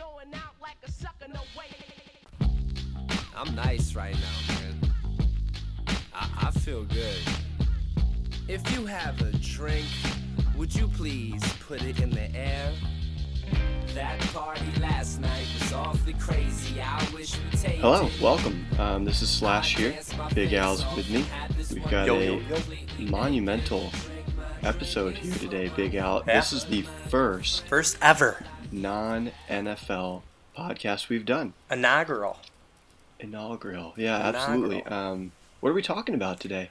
going out like a sucker, no way. I'm nice right now, man. I, I feel good. If you have a drink, would you please put it in the air? That party last night was awfully crazy. I wish we take Hello, welcome. Um, this is Slash here. Big Al's with me. We've got Yo, a yo, yo. monumental episode here today, Big Al. Yeah. This is the first First ever non NFL podcast we've done. inaugural. Inaugural. Yeah, absolutely. Um, what are we talking about today?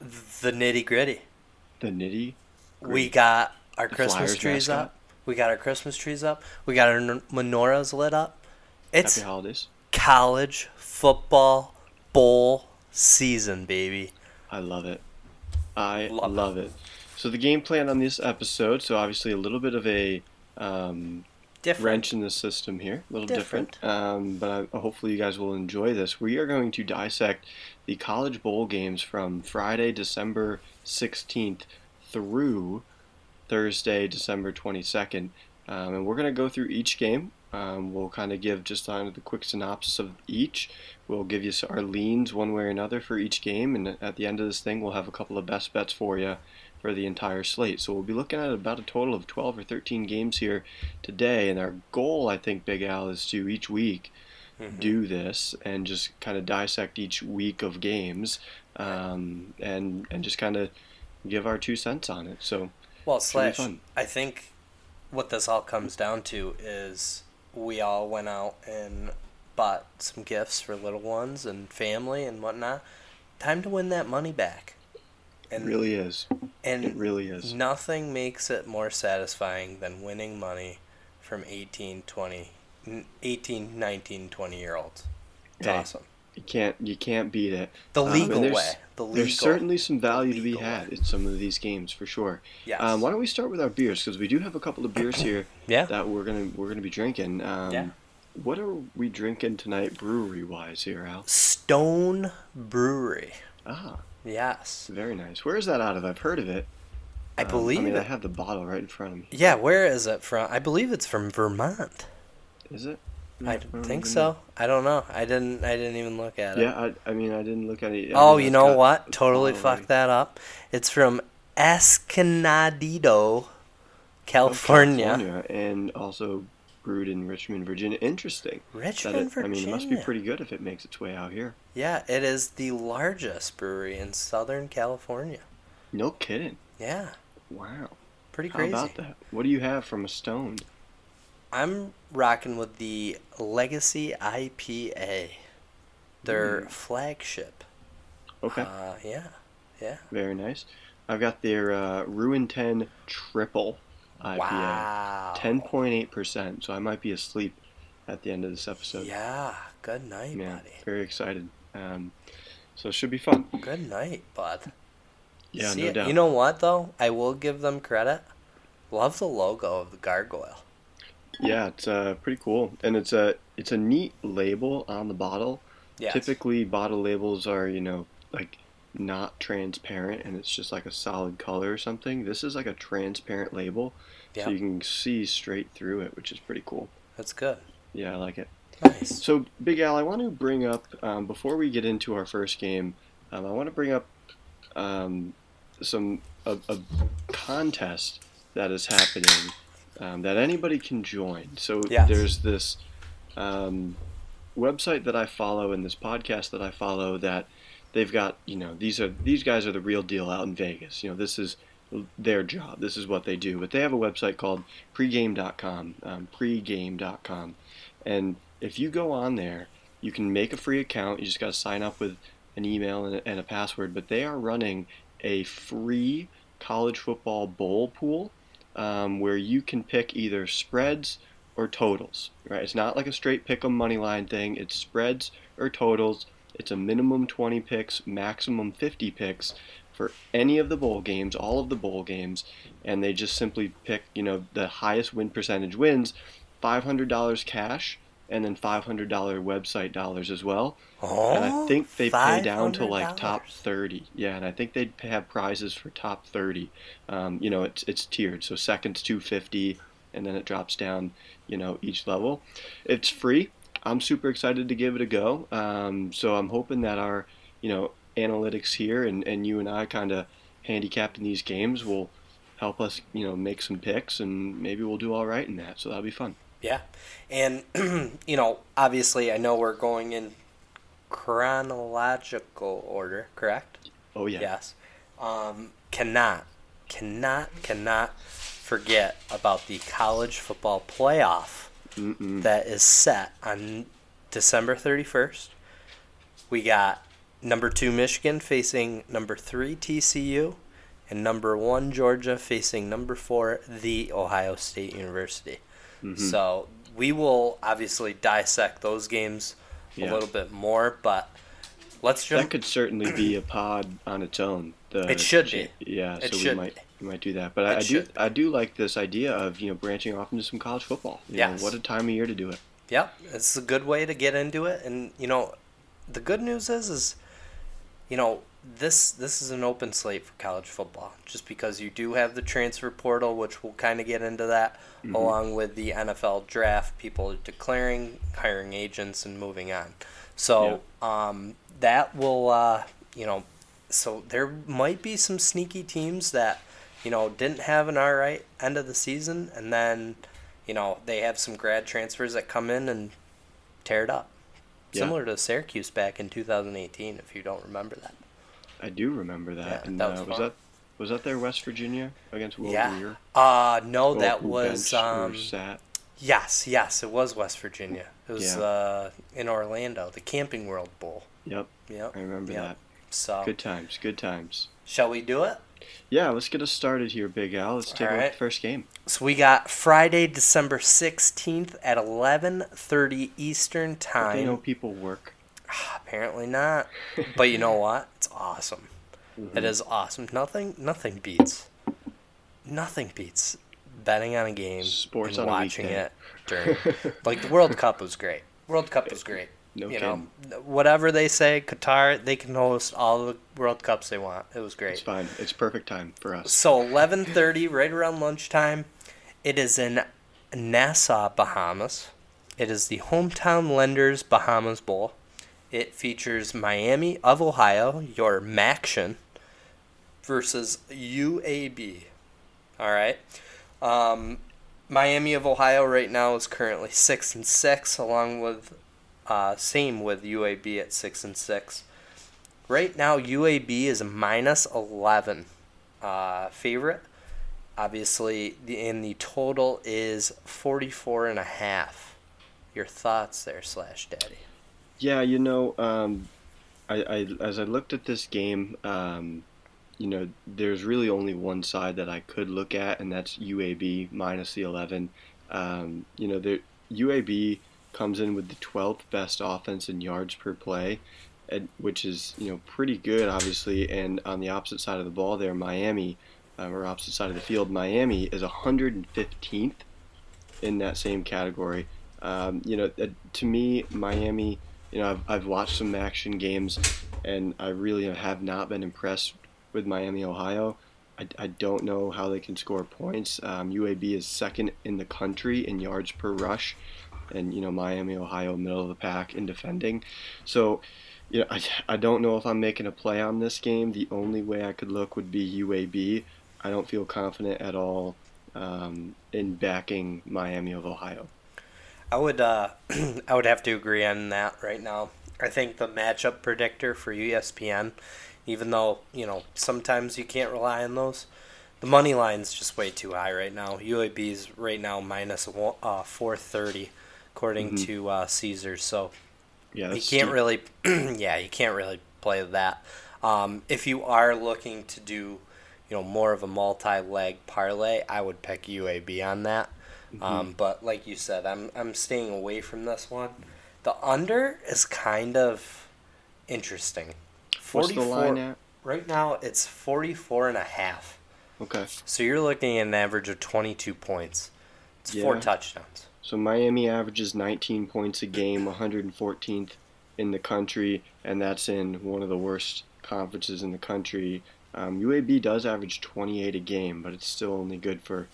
The nitty gritty. The nitty. We got our The Christmas Flyers trees mascot. up. We got our Christmas trees up. We got our menorahs lit up. It's Happy holidays. college football bowl season, baby. I love it. I love, Love it. So the game plan on this episode, so obviously a little bit of a um, Different. wrench in the system here, a little different. Different. Um, but I, hopefully you guys will enjoy this. We are going to dissect the college bowl games from Friday, December 16th through Thursday, December 22nd. Um, and we're going to go through each game. Um, we'll kind of give just kind of the quick synopsis of each. We'll give you our leans one way or another for each game. And at the end of this thing, we'll have a couple of best bets for you for the entire slate. So we'll be looking at about a total of 12 or 13 games here today. And our goal, I think, Big Al, is to each week Mhm. do this and just kind of dissect each week of games um, and and just kind of give our two cents on it. So Well, slash. I think what this all comes down to is we all went out and bought some gifts for little ones and family and whatnot. Time to win that money back. It really is. and It really is. Nothing makes it more satisfying than winning money from 18, 20, 18, 19, 20 year olds. It's Hey, awesome. You can't you can't beat it. The Um, legal there's- way. The legal. There's certainly some value to be had way. in some of these games for sure. Yes. Um, why don't we start with our beers because we do have a couple of beers here yeah. that we're gonna we're gonna be drinking. Um, Yeah. What are we drinking tonight, brewery wise here, Al? Stone Brewery. Ah, Yes. very nice. Where is that out of? I've heard of it. I Um, believe I mean, it. I have the bottle right in front of me. Yeah, where is it from? I believe it's from Vermont. Is it? I think so. I don't know. I didn't. I didn't even look at it. Yeah, I, I mean, I didn't look at it. I Oh, mean, you know got what? Totally fucked right- that up. It's from Escondido, California. California, and also brewed in Richmond, Virginia. Interesting. Richmond, it, I mean, it must be pretty good if it makes its way out here. Yeah, it is the largest brewery in Southern California. No kidding. Yeah, Wow. pretty crazy. How about that? What do you have from a stone? I'm rocking with the Legacy IPA, their Mm. flagship. Okay, Uh, yeah, yeah. very nice. I've got their uh, Ruin 10 Triple IPA. Wow. 10.8%, so I might be asleep at the end of this episode. Yeah, good night, Yeah, buddy. very excited. Um, so it should be fun. Good night, bud. Yeah, See no doubt. You know what though? I will give them credit. Love the logo of the gargoyle. Yeah, it's uh, pretty cool, and it's a it's a neat label on the bottle. Yes. Typically, bottle labels are you know like not transparent, and it's just like a solid color or something. This is like a transparent label, Yeah. so you can see straight through it, which is pretty cool. That's good. Yeah, I like it. Nice. So, Big Al, I want to bring up um, before we get into our first game. Um, I want to bring up um, some a, a contest that is happening um, that anybody can join. So Yes. there's this um, website that I follow and this podcast that I follow that they've got. You know, these are these guys are the real deal out in Vegas. You know, this is their job. This is what they do. But they have a website called pregame.com, um, pregame.com, and if you go on there, you can make a free account. You just got to sign up with an email and a, and a password. But they are running a free college football bowl pool um, where you can pick either spreads or totals. Right? It's not like a straight pick 'em money line thing. It's spreads or totals. It's a minimum 20 picks, maximum 50 picks for any of the bowl games, all of the bowl games, and they just simply pick, you know, the highest win percentage wins, $500 cash, and then $500 website dollars as well. Oh, and I think they pay down to like top 30. Yeah, and I think they'd have prizes for top 30. Um, you know, it's it's tiered. So second's 250, and then it drops down, you know, each level. It's free. I'm super excited to give it a go. Um, so I'm hoping that our, you know, analytics here and, and you and I kind of handicapping these games will help us, you know, make some picks and maybe we'll do all right in that. So that'll be fun. Yeah. And, you know, obviously, I know we're going in chronological order, correct? Oh yeah. Yes. Um, cannot, cannot, cannot forget about the college football playoff. That is set on December 31st. We got number two Michigan facing number three TCU, and number one Georgia facing number four the Ohio State University. Mhm. So we will obviously dissect those games Yeah. a little bit more, but let's That could certainly be a pod on its own. The, It should be. Yeah, It so we might be. We might do that. But I, I do should. I do like this idea of you know branching off into some college football. You Yes. what a time of year to do it. Yep, it's a good way to get into it, and you know, the good news is, is, you know, this this is an open slate for college football, just because you do have the transfer portal, which we'll kind of get into that, Mm-hmm. along with the NFL draft, people declaring, hiring agents, and moving on. So um, that will, uh, you know, so there might be some sneaky teams that, you know, didn't have an all right end of the season, and then you know, they have some grad transfers that come in and tear it up. Yeah. Similar to Syracuse back in 2018, if you don't remember that. I do remember that. Yeah, and that was uh, was that was that their West Virginia against Will yeah. Uh, no, Or that was. Um, sat? yes, yes, it was West Virginia. It was Yeah. uh, in Orlando, the Camping World Bowl. Yep, Yep. I remember Yep. that. So, Good times, good times. shall we do it? Yeah, let's get us started here, Big Al. Let's take a look at Alright. the first game. So we got Friday, December 16th at 11:30 Eastern time. they know people work? Apparently not. But you know what? It's awesome. Mm-hmm. It is awesome. Nothing nothing beats nothing beats betting on a game Sports and watching it during like the World Cup was great. World Cup was great. No you kidding. know, whatever they say, Qatar, they can host all the World Cups they want. It was great. It's fine. It's perfect time for us. So 11:30 right around lunchtime. It is in Nassau, Bahamas. It is the Hometown Lenders Bahamas Bowl. It features Miami of Ohio, your MACtion, versus UAB. All right. Um, Miami of Ohio right now is currently six and six, along with uh, same with UAB at six and six. Right now, UAB is a minus eleven uh, favorite. Obviously, the and the total is 44 and a half. Your thoughts there, slash daddy? Yeah, you know, um, I, I as I looked at this game, um, you know, there's really only one side that I could look at, and that's UAB minus the 11. Um, you know, the UAB comes in with the 12th best offense in yards per play, which is you know pretty good, obviously. And on the opposite side of the ball, there, Miami, um, or opposite side of the field, Miami is 115th in that same category. Um, you know, uh, to me, Miami. You know, I've, I've watched some action games, and I really have not been impressed with Miami, Ohio. I, I don't know how they can score points. Um, UAB is second in the country in yards per rush, and you know Miami, Ohio, middle of the pack in defending. So, you know, I, I don't know if I'm making a play on this game. The only way I could look would be UAB. I don't feel confident at all um, in backing Miami of Ohio. I would uh, I would have to agree on that right now. I think the matchup predictor for ESPN, even though you know sometimes you can't rely on those, the money line's just way too high right now. UAB's right now minus uh, four thirty, according Mhm. to uh, Caesars. So Yeah, you can't really, yeah, you can't really play that. Um, if you are looking to do, you know, more of a multi-leg parlay, I would pick UAB on that. Mm-hmm. Um, but like you said, I'm I'm staying away from this one. The under is kind of interesting. What's the line at? Right now, it's 44 and a half. Okay. So you're looking at an average of 22 points. It's four touchdowns. So Miami averages 19 points a game, 114th in the country, and that's in one of the worst conferences in the country. Um, UAB does average 28 a game, but it's still only good for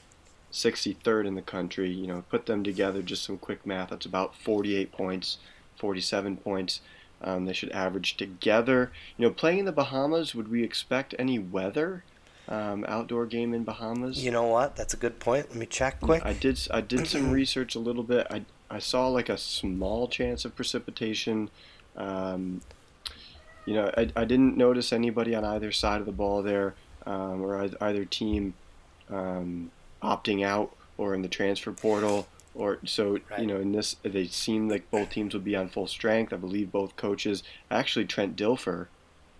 63rd in the country. You know, put them together, just some quick math. That's about 48 points, 47 points. Um, they should average together. You know, playing in the Bahamas, would we expect any weather? Um, outdoor game in Bahamas. You know what? That's a good point. Let me check quick. I did. I did some research a little bit. I I saw like a small chance of precipitation. Um, you know, I, I didn't notice anybody on either side of the ball there, um, or either team um, opting out or in the transfer portal. Or so Right. you know, in this they seem like both teams will be on full strength. I believe both coaches. Actually, Trent Dilfer,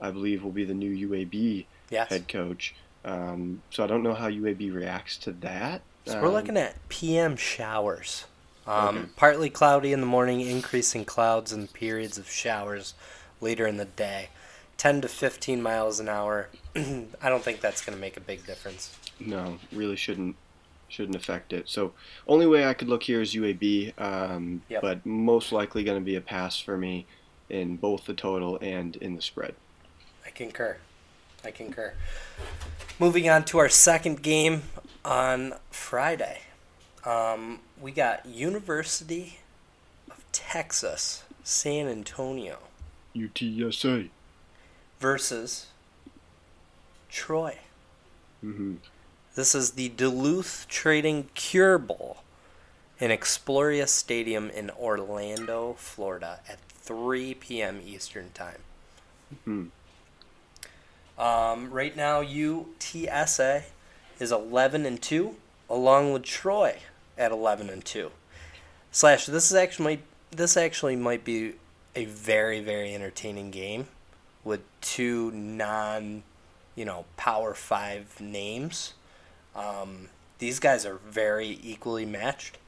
I believe, will be the new UAB yes. head coach. Um, so I don't know how UAB reacts to that. So we're Um, looking at PM showers. Um, Okay. Partly cloudy in the morning, increasing clouds and periods of showers later in the day. 10 to 15 miles an hour. I don't think that's going to make a big difference. No, really shouldn't shouldn't affect it. So only way I could look here is UAB, um, Yep. but most likely going to be a pass for me in both the total and in the spread. I concur. I concur. Moving on to our second game on Friday. Um, we got University of Texas, San Antonio UTSA. versus Troy. Mm-hmm. This is the Duluth Trading Cure Bowl in Exploria Stadium in Orlando, Florida at 3 p.m. Eastern Time. Mhm. Um, right now, UTSA is 11 and 2, along with Troy at 11 and 2. Slash, this is actually this actually might be a very very entertaining game with two non, you know, Power Five names. Um, these guys are very equally matched.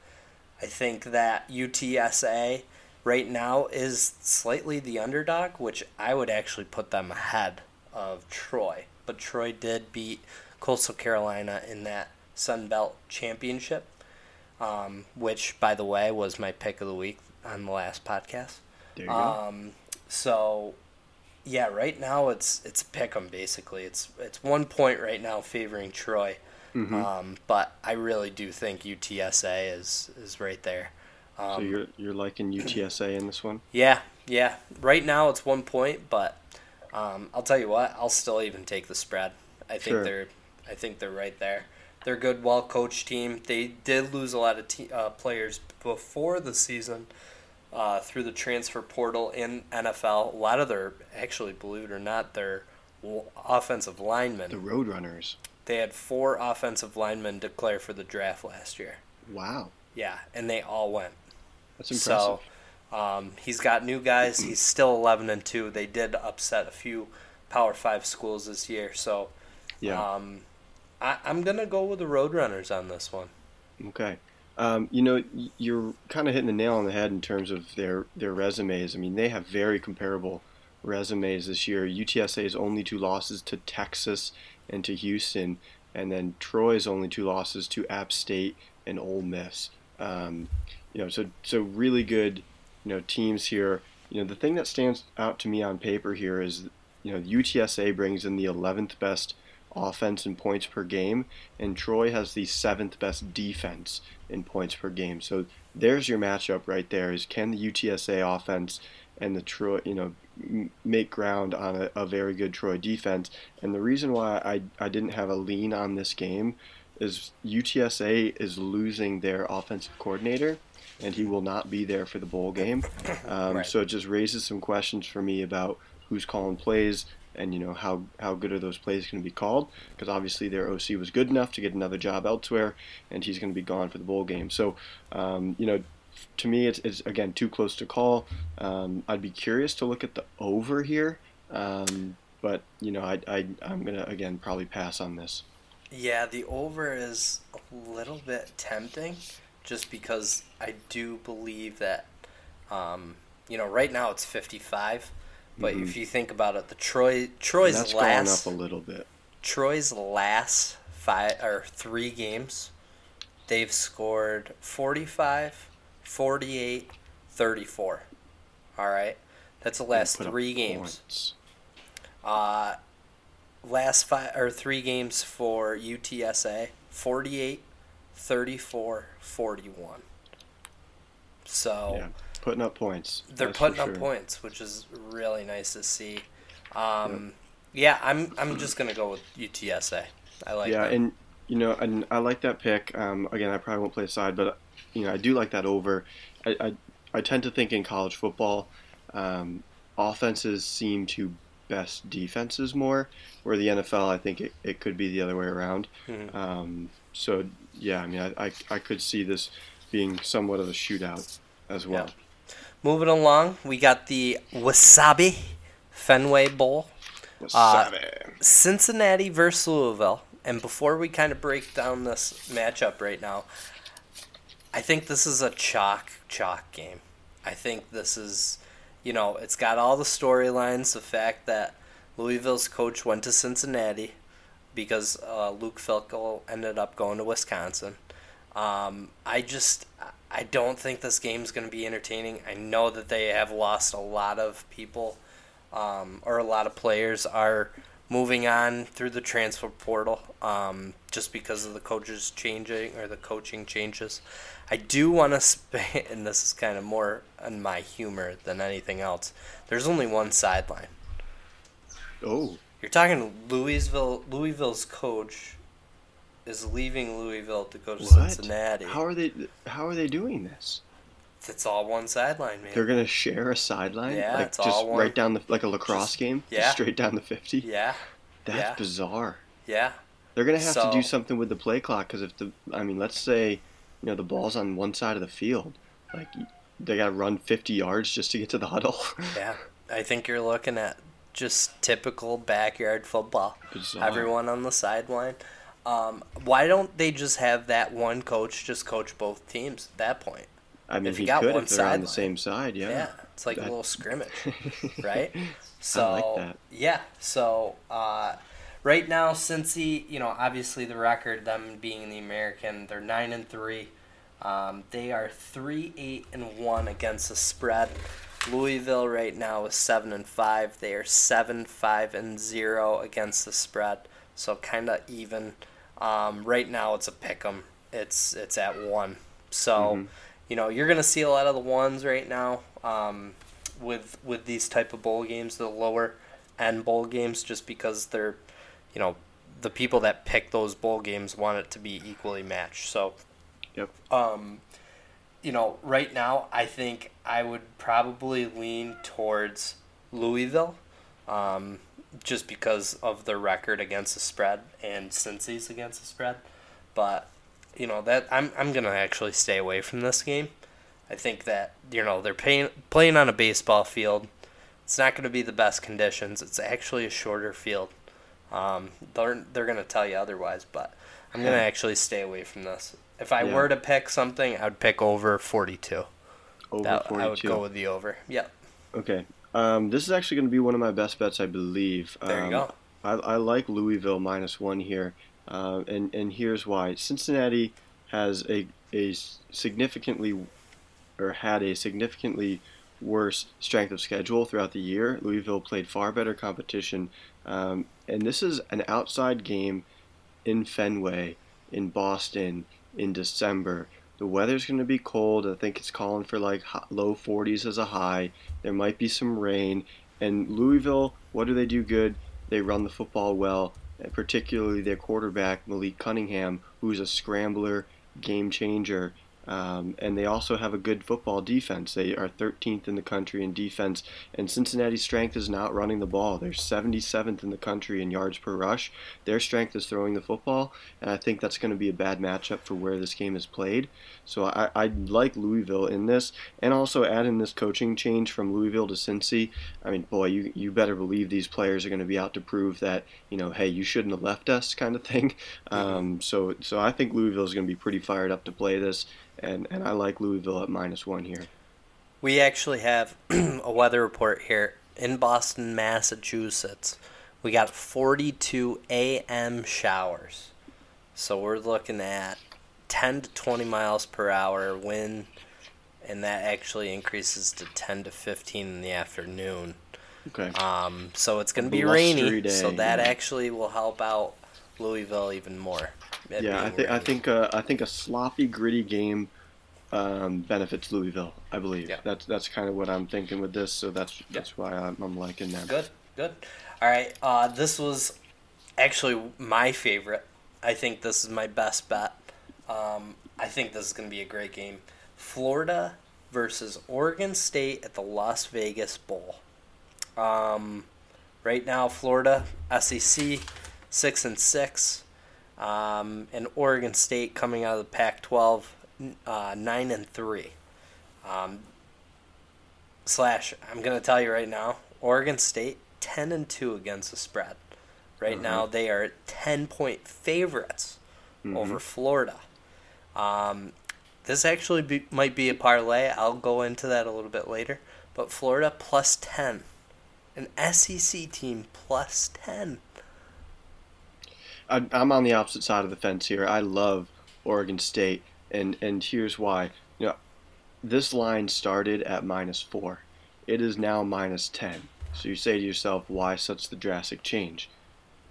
I think that UTSA right now is slightly the underdog, which I would actually put them ahead of Troy. But Troy did beat Coastal Carolina in that Sun Belt Championship, um, which, by the way, was my pick of the week on the last podcast. There you go. Um, so, yeah, right now it's it's pick 'em basically. It's it's one point right now favoring Troy, Mhm. um, but I really do think UTSA is is right there. Um, so you're you're liking UTSA in this one? yeah, yeah. Right now it's one point, but um, I'll tell you what, I'll still even take the spread. I think Sure. they're, I think they're right there. They're a good, well coached team. They did lose a lot of te- uh, players before the season uh, through the transfer portal in NFL. A lot of their, actually, believe it or not, their offensive linemen. The Roadrunners. They had four offensive linemen declare for the draft last year. Wow, Yeah, and they all went. that's impressive. So um, he's got new guys. He's still 11 and two. They did upset a few Power Five schools this year. So yeah. um, I, I'm gonna go with the Roadrunners on this one. Okay. Um, you know, you're kind of hitting the nail on the head in terms of their, their resumes. I mean, they have very comparable resumes this year. UTSA's only two losses to Texas and to Houston, and then Troy's only two losses to App State and Ole Miss. Um, you know, so so really good, you know, teams here. You know, the thing that stands out to me on paper here is, you know, UTSA brings in the 11th best offense in points per game, and Troy has the seventh best defense in points per game. So there's your matchup right there. Is can the UTSA offense and the Troy, you know, make ground on a, a very good Troy defense? And the reason why I I didn't have a lean on this game is UTSA is losing their offensive coordinator. And he will not be there for the bowl game, um, Right. so it just raises some questions for me about who's calling plays, and you know how how good are those plays going to be called? Because obviously their OC was good enough to get another job elsewhere and he's going to be gone for the bowl game. So um, you know to me it's, it's again too close to call. Um, I'd be curious to look at the over here um, but you know I, I I'm gonna again probably pass on this. Yeah, the over is a little bit tempting, just because I do believe that, um, you know, right now it's 55. But Mhm. if you think about it, the Troy Troy's that's going last up a little bit Troy's last five or three games, they've scored 45, 48, 34. All right. That's the last three games. points. Uh last five or three games for UTSA, 48, 34-41. So Yeah, putting up points. they're putting up points, which is really nice to see. Um, Yeah, I'm I'm just gonna go with UTSA. I like yeah, that. and you know, and I like that pick. Um, again, I probably won't play side, but you know, I do like that over. I, I, I tend to think in college football, um, offenses seem to best defenses more, where the NFL, I think it, it could be the other way around. Mhm. Um, so yeah, I mean, I, I, I could see this being somewhat of a shootout as well. Moving along, we got the Wasabi Fenway Bowl. Uh, Wasabi. Cincinnati versus Louisville. And before we kind of break down this matchup right now, I think this is a chalk chalk game. I think this is, you know, it's got all the storylines. The fact that Louisville's coach went to Cincinnati because uh, Luke Fickell ended up going to Wisconsin. Um, I just, I don't think this game's going to be entertaining. I know that they have lost a lot of people, um, or a lot of players are moving on through the transfer portal um, just because of the coaches changing or the coaching changes. I do want to, sp- and this is kind of more on my humor than anything else. There's only one sideline. oh, You're talking Louisville. Louisville's coach is leaving Louisville to go to what? Cincinnati. How are they? How are they doing this? It's all one sideline, man. They're gonna share a sideline, Yeah, like it's just all one- right down the like a lacrosse just- game, just yeah. straight down the fifty. yeah, That's yeah. bizarre. yeah. They're gonna have to do something with the play clock because if the, I mean, let's say, you know, the ball's on one side of the field, like they gotta run fifty yards just to get to the huddle. Yeah, I think you're looking at just typical backyard football. Bizarre. Everyone on the sideline. Um, why don't they just have that one coach just coach both teams at that point? I mean, if you he got could one if they're on the same side. Yeah. Yeah, it's like a little scrimmage, right? So like that. yeah, so uh, right now, Cincy, you know, obviously the record, them being the American, they're nine and three. Um, they are three eight and one against the spread. Louisville right now is seven and five. They are seven five and zero against the spread, so kind of even. Um, right now it's a pick 'em. It's it's at one. So, Mhm. you know, you're gonna see a lot of the ones right now. Um, with with these type of bowl games, the lower end bowl games, just because they're, you know, the people that pick those bowl games want it to be equally matched. So, Yep. um, you know, right now I think I would probably lean towards Louisville, um, just because of their record against the spread and Cincy's against the spread. But you know that I'm I'm gonna actually stay away from this game. I think that you know they're paying, playing on a baseball field. It's not going to be the best conditions. It's actually a shorter field. Um, they're they're going to tell you otherwise, but I'm going to actually stay away from this. If I Yeah. were to pick something, I would pick over 42. Over That, forty-two. I would go with the over. Yep. Okay. Um, this is actually going to be one of my best bets, I believe. There um, you go. I, I like Louisville minus one here, uh, and and here's why. Cincinnati has a a significantly, or had a significantly worse strength of schedule throughout the year. Louisville played far better competition, um, and this is an outside game in Fenway, in Boston, in December. The weather's going to be cold. I think it's calling for like low 40s as a high. There might be some rain. And Louisville, what do they do good? They run the football well, particularly their quarterback, Malik Cunningham, who's a scrambler, game changer. Um, and they also have a good football defense. They are 13th in the country in defense, and Cincinnati's strength is not running the ball. They're 77th in the country in yards per rush. Their strength is throwing the football, and I think that's going to be a bad matchup for where this game is played. So I, I like Louisville in this, and also add in this coaching change from Louisville to Cincy. I mean, boy, you you better believe these players are going to be out to prove that you know, hey, you shouldn't have left us, kind of thing. Um, so so I think Louisville is going to be pretty fired up to play this, and and I like Louisville at minus one here. We actually have a weather report here in Boston, Massachusetts. We got 42 a.m. showers. So we're looking at 10 to 20 miles per hour wind, and that actually increases to 10 to 15 in the afternoon. Okay. Um, so it's going to be rainy, so that yeah. actually will help out Louisville even more. Yeah, I think I think uh, I think a sloppy, gritty game um, benefits Louisville. I believe Yeah. that's that's kind of what I'm thinking with this. So that's that's why I'm, I'm liking them. Good, good. All right, uh, this was actually my favorite. I think this is my best bet. Um, I think this is going to be a great game. Florida versus Oregon State at the Las Vegas Bowl. Um, right now, Florida SEC six and six, um, and Oregon State coming out of the Pac-12 uh, nine and three. Um, slash, I'm gonna tell you right now, Oregon State ten and two against the spread. Right now, they are ten point favorites over Florida. Um, this actually be, might be a parlay. I'll go into that a little bit later. But Florida plus 10. An SEC team plus 10. I, I'm on the opposite side of the fence here. I love Oregon State, and and here's why. You know, this line started at minus four. It is now minus ten. So you say to yourself, why such the drastic change?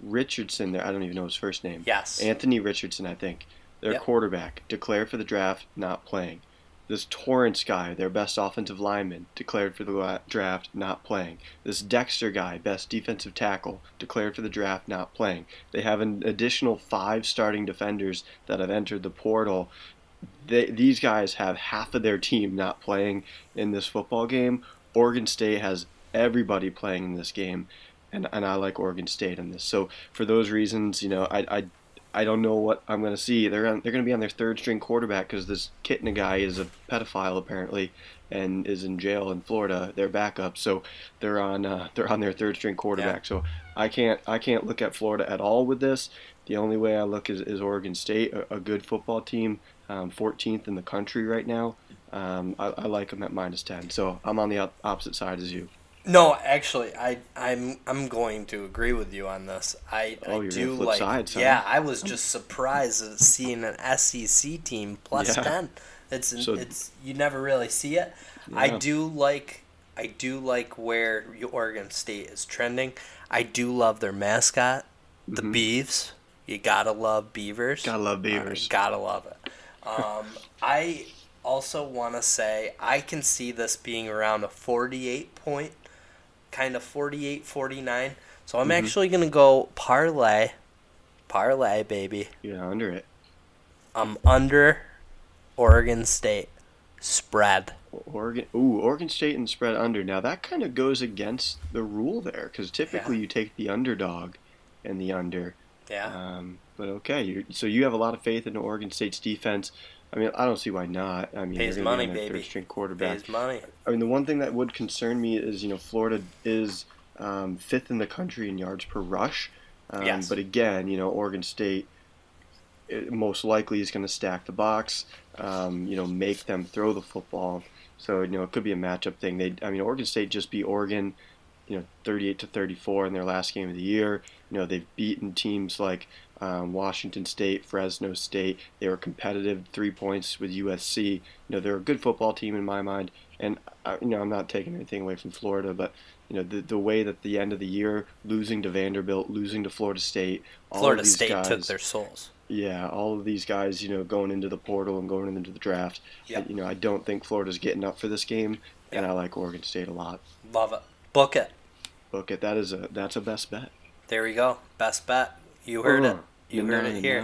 Richardson, there I don't even know his first name. Yes. Anthony Richardson, I think. Their Yep. quarterback declared for the draft, not playing. This Torrence guy, their best offensive lineman, declared for the draft, not playing. This Dexter guy, best defensive tackle, declared for the draft, not playing. They have an additional five starting defenders that have entered the portal. They, these guys have half of their team not playing in this football game. Oregon State has everybody playing in this game, and, and I like Oregon State in this. So for those reasons, you know, I, I I don't know what I'm going to see. They're on, they're going to be on their third string quarterback because this Kitna guy is a pedophile apparently, and is in jail in Florida. Their backup, so they're on uh, they're on their third string quarterback. So I can't I can't look at Florida at all with this. The only way I look is, is Oregon State, a, a good football team, um, 14th in the country right now. Um, I, I like them at minus 10. So I'm on the op- opposite side as you. No, actually, I I'm I'm going to agree with you on this. I, Oh, I do like. sides, huh? yeah, I was just surprised at seeing an SEC team plus Yeah. ten. It's So- it's you never really see it. I do like I do like where Oregon State is trending. I do love their mascot, the Beavs. You gotta love Beavers. Mm-hmm. Gotta love Beavers. gotta love it. Um, I also want to say I can see this being around a 48 point, kind of 48 49. So I'm Mm-hmm. actually going to go parlay. Parlay, baby. You're under it. I'm under Oregon State spread. Oregon, ooh, Oregon State and spread under. Now that kind of goes against the rule there, because typically Yeah. you take the underdog and the under. Yeah. Um, but okay, so you have a lot of faith in Oregon State's defense. I mean, I don't see why not. I mean, Pays gonna money, baby. third string quarterback. Pays money. I mean, the one thing that would concern me is you know Florida is um, fifth in the country in yards per rush. Um, Yes. But again, you know Oregon State it most likely is going to stack the box. Um, you know, make them throw the football. So you know it could be a matchup thing. They, I mean, Oregon State just beat Oregon, you know, 38 to 34 in their last game of the year. You know, they've beaten teams like um, Washington State, Fresno State. They were competitive, three points with USC. You know, they're a good football team in my mind. And I, you know, I'm not taking anything away from Florida, but you know, the the way that the end of the year, losing to Vanderbilt, losing to Florida State, all Florida of these State guys, took their souls. yeah, all of these guys, you know, going into the portal and going into the draft. Yep. You know, I don't think Florida's getting up for this game, and I like Oregon State a lot. Love it. Book it. Book it. that is a that's a best bet. There we go. Best bet. You heard it. Uh, You heard it here.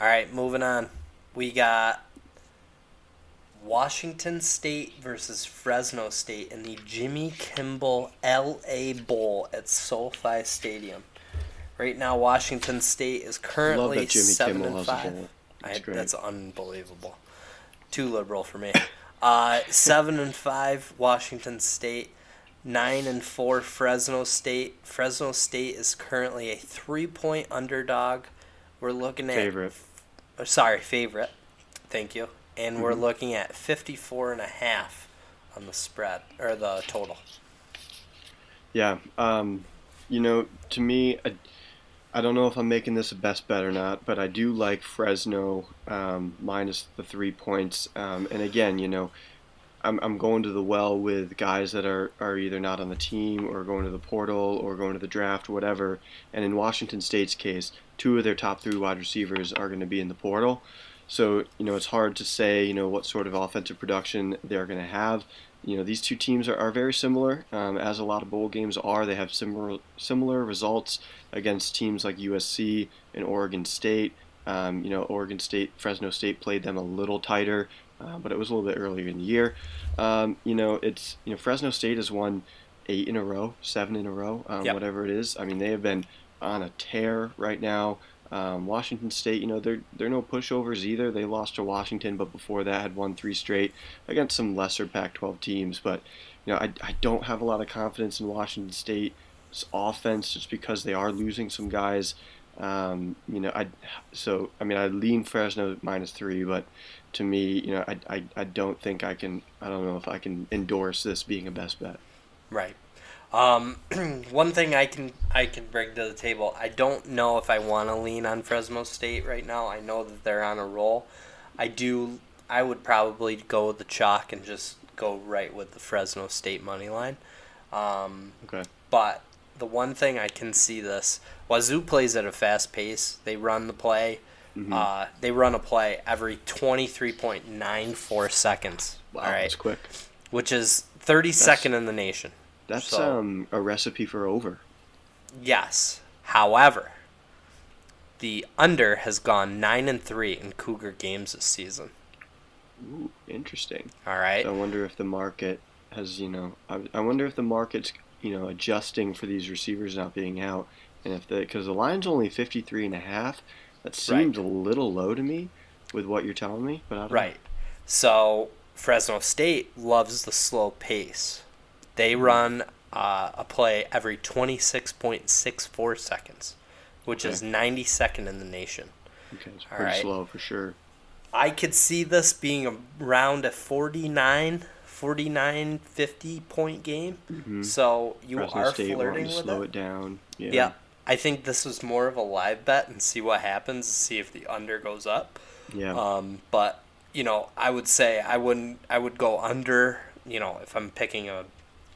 All right, moving on. We got Washington State versus Fresno State in the Jimmy Kimmel LA Bowl at SoFi Stadium. Right now, Washington State is currently seven Kimmel and five. I, that's unbelievable. Too liberal for me. Uh, seven and five Washington State. Nine and four Fresno State. Fresno State is currently a three-point underdog. We're looking at Favorite. uh, sorry, favorite. Thank you. And we're Mm-hmm. looking at 54 and a half on the spread or the total. Yeah. Um, you know, to me, I, I don't know if I'm making this a best bet or not, but I do like Fresno um, minus the three points. Um, and again, you know, I'm, I'm going to the well with guys that are, are either not on the team or going to the portal or going to the draft, whatever. And in Washington State's case, two of their top three wide receivers are going to be in the portal. So, you know, it's hard to say, you know, what sort of offensive production they're going to have. You know, these two teams are, are very similar, um, as a lot of bowl games are. They have similar similar results against teams like USC and Oregon State. Um, you know, Oregon State, Fresno State played them a little tighter, uh, but it was a little bit earlier in the year. Um, you know, it's you know Fresno State has won eight in a row, seven in a row, um, Yep. whatever it is. I mean, they have been on a tear right now. Um, Washington State, you know, they're they're no pushovers either. They lost to Washington, but before that had won three straight against some lesser Pac-12 teams. But you know, I, I don't have a lot of confidence in Washington State's offense just because they are losing some guys. Um, you know, I so I mean I lean Fresno minus three, but to me, you know, I, I, I don't think I can. I don't know if I can endorse this being a best bet. Right. Um, one thing I can I can bring to the table. I don't know if I want to lean on Fresno State right now. I know that they're on a roll. I do. I would probably go with the chalk and just go right with the Fresno State money line. Um, Okay. but the one thing I can see this Wazoo plays at a fast pace. They run the play. Mm-hmm. Uh, they run a play every twenty three point nine four seconds. Wow, all right, that's quick. which is thirty second in the nation. That's So- um a recipe for over. Yes. However, the under has gone nine and three in Cougar games this season. Ooh, interesting. All right. I wonder if the market has, you know, I, I wonder if the market's, you know, adjusting for these receivers not being out, and if the because the line's only 53 and a half, that seems a little low to me, with what you're telling me. But I don't Right. So Fresno State loves the slow pace. They Mm-hmm. run uh, a play every 26.64 seconds, which is 92nd in the nation. Okay, it's pretty right. slow for sure. I could see this being around a 49, 49, 50 point game. Mhm. So you Fresno are State flirting to with slow it. it down. Yeah. Yeah. I think this was more of a live bet and see what happens, see if the under goes up. Yeah. Um, but you know, I would say I wouldn't. I would go under. You know, if I'm picking a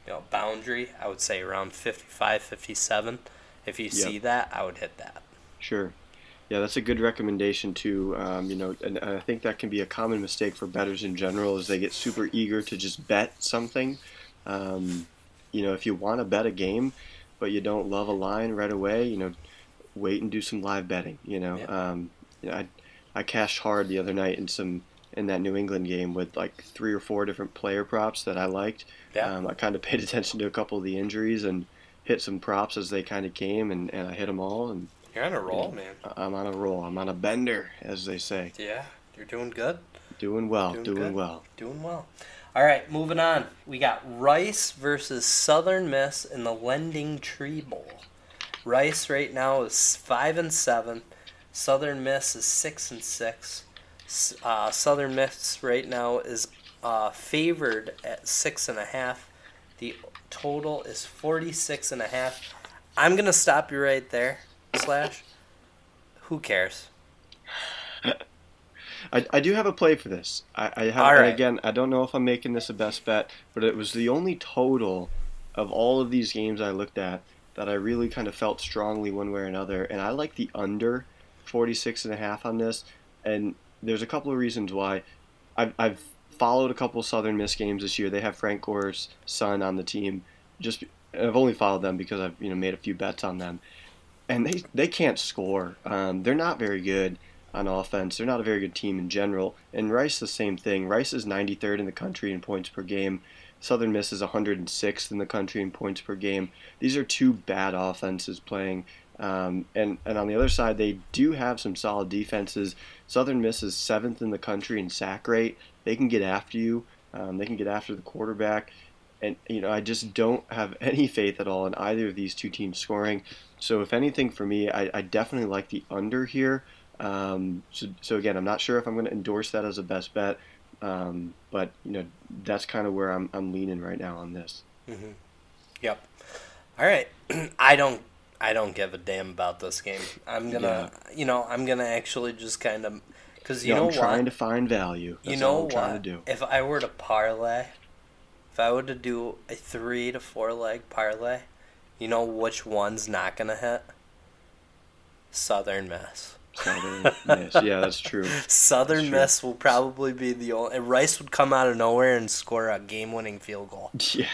you know boundary, I would say around 55, 57. If you see that, I would hit that. Sure. Yeah, that's a good recommendation too. Um, you know, and I think that can be a common mistake for bettors in general is they get super eager to just bet something. Um, you know, if you want to bet a game, but you don't love a line right away, you know, wait and do some live betting. You know, um, you know, I I cashed hard the other night in some in that New England game with like three or four different player props that I liked. Yeah. Um, I kind of paid attention to a couple of the injuries and hit some props as they kind of came, and, and I hit them all and. You're on a roll, man. I'm on a roll. I'm on a bender, as they say. Yeah, you're doing good. Doing well, Doing doing, well. Doing well. All right, moving on. We got Rice versus Southern Miss in the Lending Tree Bowl. Rice right now is five and seven. Southern Miss is six and six. Uh, Southern Miss right now is uh, favored at six and a half. The total is 46 and a half. I'm gonna stop you right there. Slash. Who cares? I, I do have a play for this. I, I have, right. again, I don't know if I'm making this a best bet, but it was the only total of all of these games I looked at that I really kind of felt strongly one way or another, and I like the under 46 and a half on this, and there's a couple of reasons why. I've, I've followed a couple Southern Miss games this year. They have Frank Gore's son on the team. Just I've only followed them because I've you know made a few bets on them, and they they can't score. Um, they're not very good on offense. They're not a very good team in general. And Rice, the same thing. Rice is 93rd in the country in points per game. Southern Miss is 106th in the country in points per game. These are two bad offenses playing. Um, and, and on the other side, they do have some solid defenses. Southern Miss is seventh in the country in sack rate. They can get after you. Um, they can get after the quarterback. And you know, I just don't have any faith at all in either of these two teams scoring. So if anything, for me, I, I definitely like the under here. Um, so, so again, I'm not sure if I'm going to endorse that as a best bet, um, but you know that's kind of where I'm, I'm leaning right now on this. Yep. All right. I don't. I don't give a damn about this game. I'm gonna. You know. I'm gonna actually just kind of. Because you Yeah, know I'm trying what. to find value. That's you know trying what? to do. If I were to parlay, if I were to do a three to four leg parlay, you know which one's not gonna hit? Southern Miss. Southern Miss. Yeah, that's true. Southern That's true. Miss will probably be the only. Rice would come out of nowhere and score a game-winning field goal. Yeah.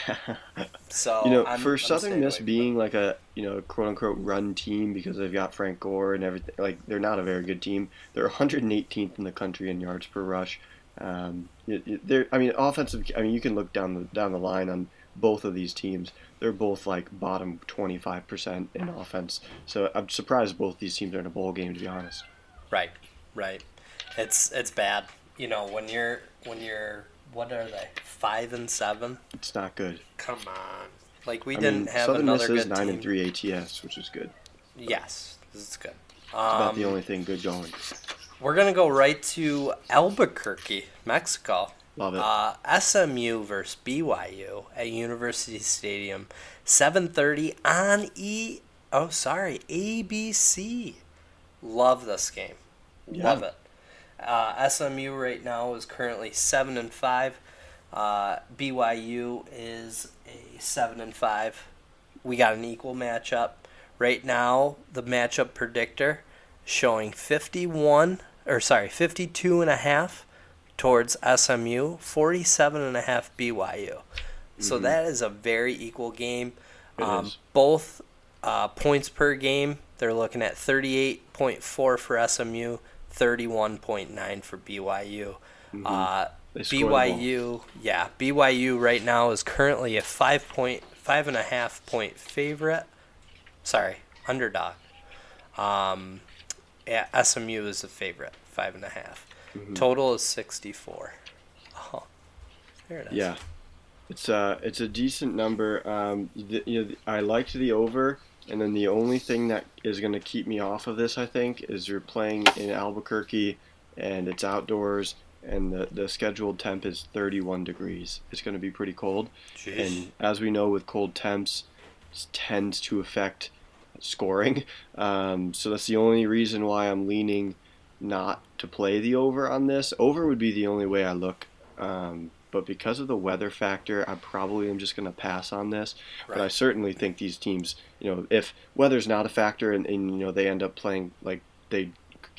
So You know, I'm- for I'm Southern Miss being like a you know quote unquote run team because they've got Frank Gore and everything, like they're not a very good team. They're 118th in the country in yards per rush. Um, they're I mean offensive. I mean you can look down the down the line on both of these teams. They're both like bottom 25% in offense. So I'm surprised both these teams are in a bowl game to be honest. Right, right. It's it's bad. You know when you're when you're what are they five and seven? It's not good. Come on, like we I didn't mean, have Southern another Miss is good nine team. and three ATS, which is good. Yes, this is good. It's about the Um, only thing good going. we're gonna go right to Albuquerque, Mexico. Love it. Uh, SMU versus BYU at University Stadium, 7:30 on E. Oh, sorry, ABC. Love this game. Yeah. Love it. Uh, SMU right now is currently seven and five. Uh, BYU is a seven and five. We got an equal matchup right now. The matchup predictor showing 51 or sorry 52 and a half towards SMU, 47 and a half BYU. So that is a very equal game. Um. Both uh, points per game, they're looking at 38.4 for SMU, 31.9 for BYU. Uh, the ball. BYU, yeah, BYU right now is currently a five point, five and a half point favorite. Sorry, underdog. Um, yeah, SMU is a favorite, five and a half. Mm-hmm. Total is sixty-four. Oh, there it is. Yeah, it's uh it's a decent number. Um, the, you know, I liked the over, and then the only thing that is going to keep me off of this, I think, is you're playing in Albuquerque, and it's outdoors, and the the scheduled temp is 31 degrees. It's going to be pretty cold, Jeez. and as we know, with cold temps, it tends to affect scoring. Um, so that's the only reason why I'm leaning not to play the over on this. Over would be the only way I look. Um, but because of the weather factor, I probably am just going to pass on this. But I certainly think these teams, you know, if weather's not a factor and, and you know they end up playing like they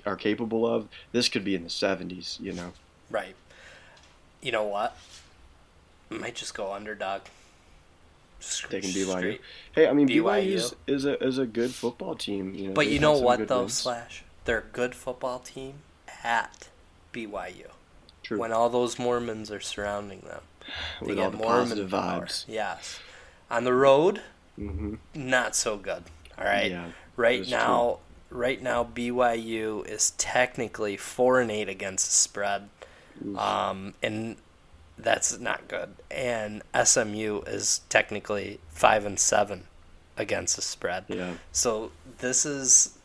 are capable of, this could be in the 70s. You know. Right. You know what? I might just go underdog. Just Taking BYU. straight. Hey, I mean BYU. BYU is, is a is a good football team. You know, But you know what though, wins. Slash? They're a good football team at BYU. True. When all those Mormons are surrounding them. They With get all the Mormon positive power. vibes. Yes. On the road, hmm not so good. All right. Yeah, right now, right now BYU is technically four and eight against the spread, um, and that's not good. And SMU is technically five and seven against the spread. Yeah. So this is,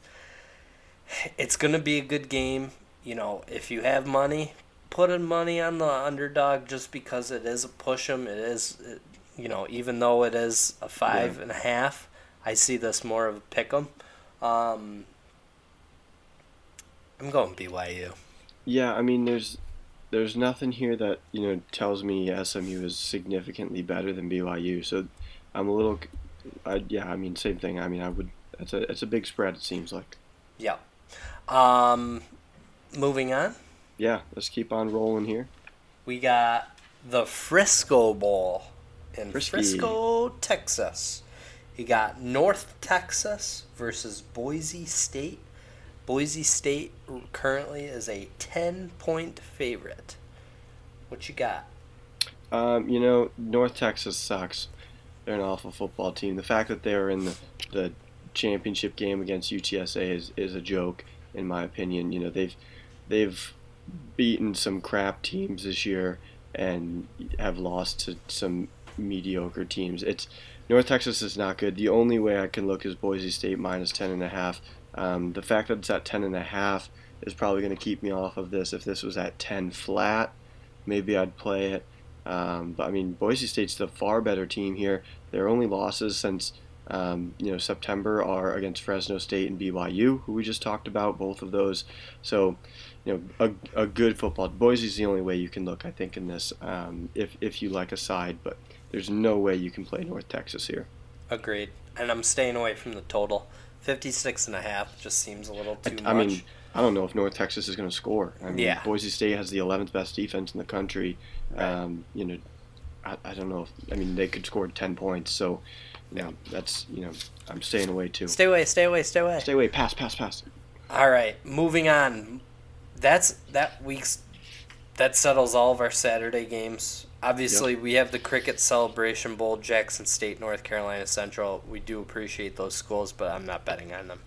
it's gonna be a good game. You know, if you have money, put in money on the underdog just because it is a push 'em. It is, it, you know, even though it is a five Yeah. and a half, I see this more of a pick 'em. Um, I'm going BYU. Yeah, I mean, there's there's nothing here that you know tells me SMU is significantly better than BYU. So I'm a little, I, yeah, I mean, same thing. I mean, I would. It's a it's a big spread. It seems like. Yeah. Um, moving on, Yeah, let's keep on rolling here. we got the Frisco Bowl in Frisky. Frisco, Texas. You got North Texas versus Boise State. Boise State currently is a 10 point favorite. What you got? Um, you know, North Texas sucks. They're an awful football team. The fact that they were in the, the championship game against UTSA is, is a joke, in my opinion. You know, they've they've beaten some crap teams this year and have lost to some mediocre teams. It's North Texas is not good. The only way I can look is Boise State minus ten and a half. Um, the fact that it's at ten and a half is probably going to keep me off of this. If this was at ten flat, maybe I'd play it. Um, but I mean, Boise State's the far better team here. Their only losses since um, you know September are against Fresno State and BYU, who we just talked about, both of those. So, you know, a, a good football. Boise is the only way you can look, I think, in this. Um, if if you like a side, but there's no way you can play North Texas here. Agreed. And I'm staying away from the total. 56 and a half just seems a little too I much. mean, I don't know if North Texas is going to score. I mean, Yeah. Boise State has the 11th best defense in the country. Right. Um, you know, I, I don't know. If, I mean, they could score 10 points. So, know, that's, you know, I'm staying away too. stay away, stay away, stay away. Stay away. Pass, pass, pass. All right, moving on. That's that week's that settles all of our Saturday games. Obviously, we have the Cricket Celebration Bowl, Jackson State, North Carolina Central. We do appreciate those schools, but I'm not betting on them.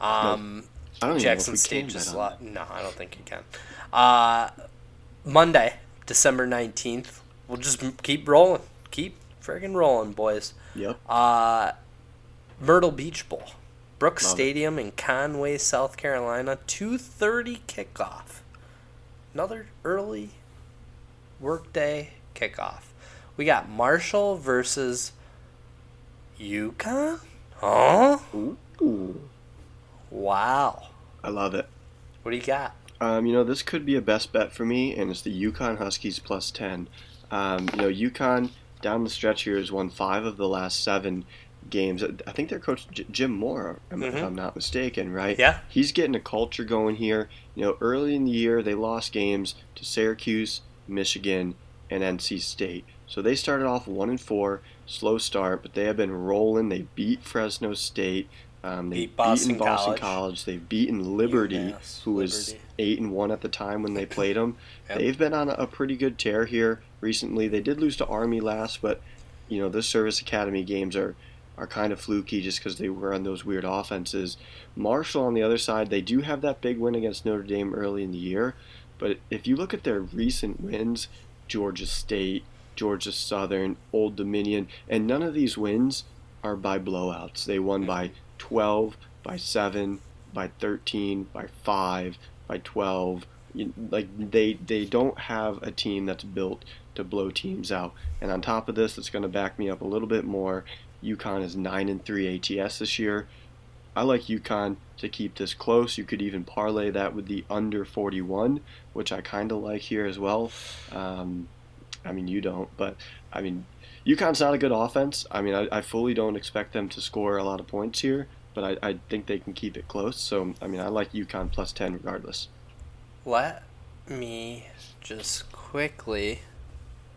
Um, I don't Jackson even know if we State just lot. No, I don't think you can. Uh, Monday, December nineteenth. We'll just keep rolling, keep friggin' rolling, boys. Yep. Uh, Myrtle Beach Bowl, Brooks Love it. Stadium in Conway, South Carolina. Two thirty kickoff. Another early workday kickoff. We got Marshall versus UConn. Huh? Ooh. Wow. I love it. What do you got? Um, you know, this could be a best bet for me, and it's the UConn Huskies plus 10. Um, you know, UConn down the stretch here has won five of the last seven games. I think their coach J- Jim Mora, if Mhm. I'm not mistaken, right? Yeah. He's getting a culture going here. You know, early in the year they lost games to Syracuse, Michigan, and NC State. So they started off one and four, slow start, but they have been rolling. They beat Fresno State. Um, they've Beat Boston beaten Boston College. College. They've beaten Liberty, who was eight and one at the time when they played them. Yep. They've been on a pretty good tear here recently. They did lose to Army last, but you know, those Service Academy games are are kind of fluky just because they were on those weird offenses. Marshall on the other side, they do have that big win against Notre Dame early in the year, but if you look at their recent wins, Georgia State, Georgia Southern, Old Dominion, and none of these wins are by blowouts. They won by 12, by 7, by 13, by 5, by 12. Like they they don't have a team that's built to blow teams out. And on top of this, it's going to back me up a little bit more. UConn is 9 and 3 ATS this year. I like UConn to keep this close. You could even parlay that with the under 41, which I kind of like here as well. Um, I mean, you don't, but I mean, UConn's not a good offense. I mean, I, I fully don't expect them to score a lot of points here, but I, I think they can keep it close. So, I mean, I like UConn plus 10 regardless. Let me just quickly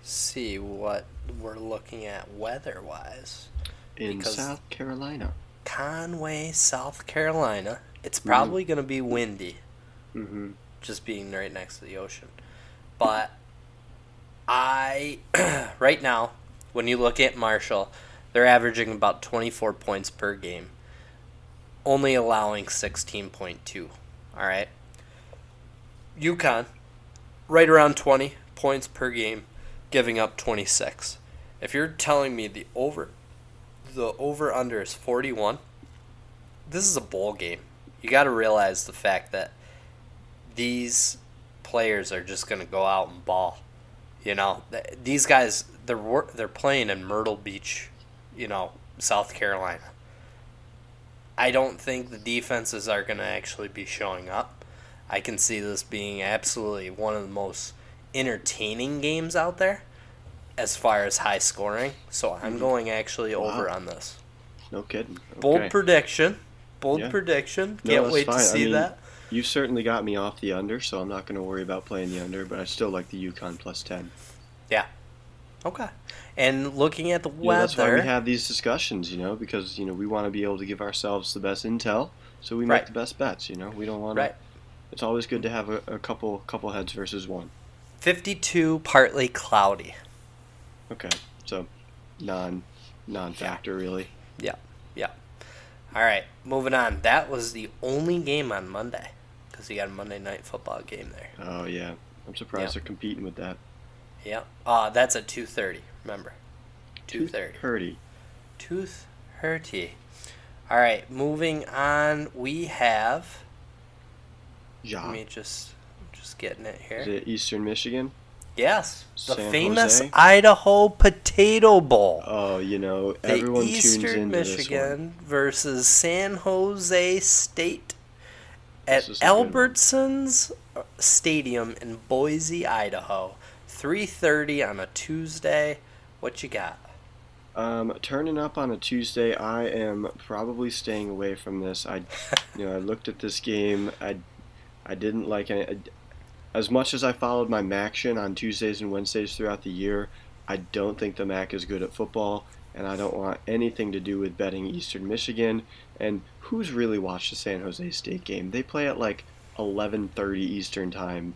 see what we're looking at weather wise. In Because- South Carolina. Conway, South Carolina. It's probably going to be windy, hmm just being right next to the ocean. But I, right now, when you look at Marshall, they're averaging about 24 points per game, only allowing 16.2. All right. UConn, right around 20 points per game, giving up 26. If you're telling me the over, the over under is 41, this is a bowl game. You got to realize the fact that these players are just going to go out and ball. You know, these guys they're they're playing in Myrtle Beach, you know, South Carolina. I don't think the defenses are going to actually be showing up. I can see this being absolutely one of the most entertaining games out there as far as high scoring. So I'm mm-hmm. going actually over on this. No kidding. Bold prediction. Bold Yeah. prediction. No, Can't that's wait fine. to I see mean, that. You've certainly got me off the under, so I'm not going to worry about playing the under, but I still like the UConn plus 10. Yeah. Okay. And looking at the You know, that's why we have these discussions, you know, because, you know, we want to be able to give ourselves the best intel, so we make the best bets, you know. We don't want to. It's always good to have a, a couple couple heads versus one. 52 partly cloudy. Okay, so non non factor really. Yeah. Yeah. All right. Moving on. That was the only game on Monday because you got a Monday night football game there. Oh yeah, I'm surprised Yeah. they're competing with that. Yep. Uh, that's at 2:30. Remember. 2:30. Purdy. Tooth hurty. All right. Moving on. We have. Ja. Let me just just getting it here. Is it Eastern Michigan? Yes, the San famous Jose? Idaho Potato Bowl. Oh, you know, the everyone tunes Eastern into this one. Michigan versus San Jose State at This is a good one. Albertsons Stadium in Boise, Idaho. 3:30 on a Tuesday. What you got? Um, turning up on a Tuesday, I am probably staying away from this. I, you know, I looked at this game. I, I didn't like it. As much as I followed my MACtion on Tuesdays and Wednesdays throughout the year, I don't think the MAC is good at football, and I don't want anything to do with betting Eastern Michigan. And who's really watched the San Jose State game? They play at like 11:30 Eastern time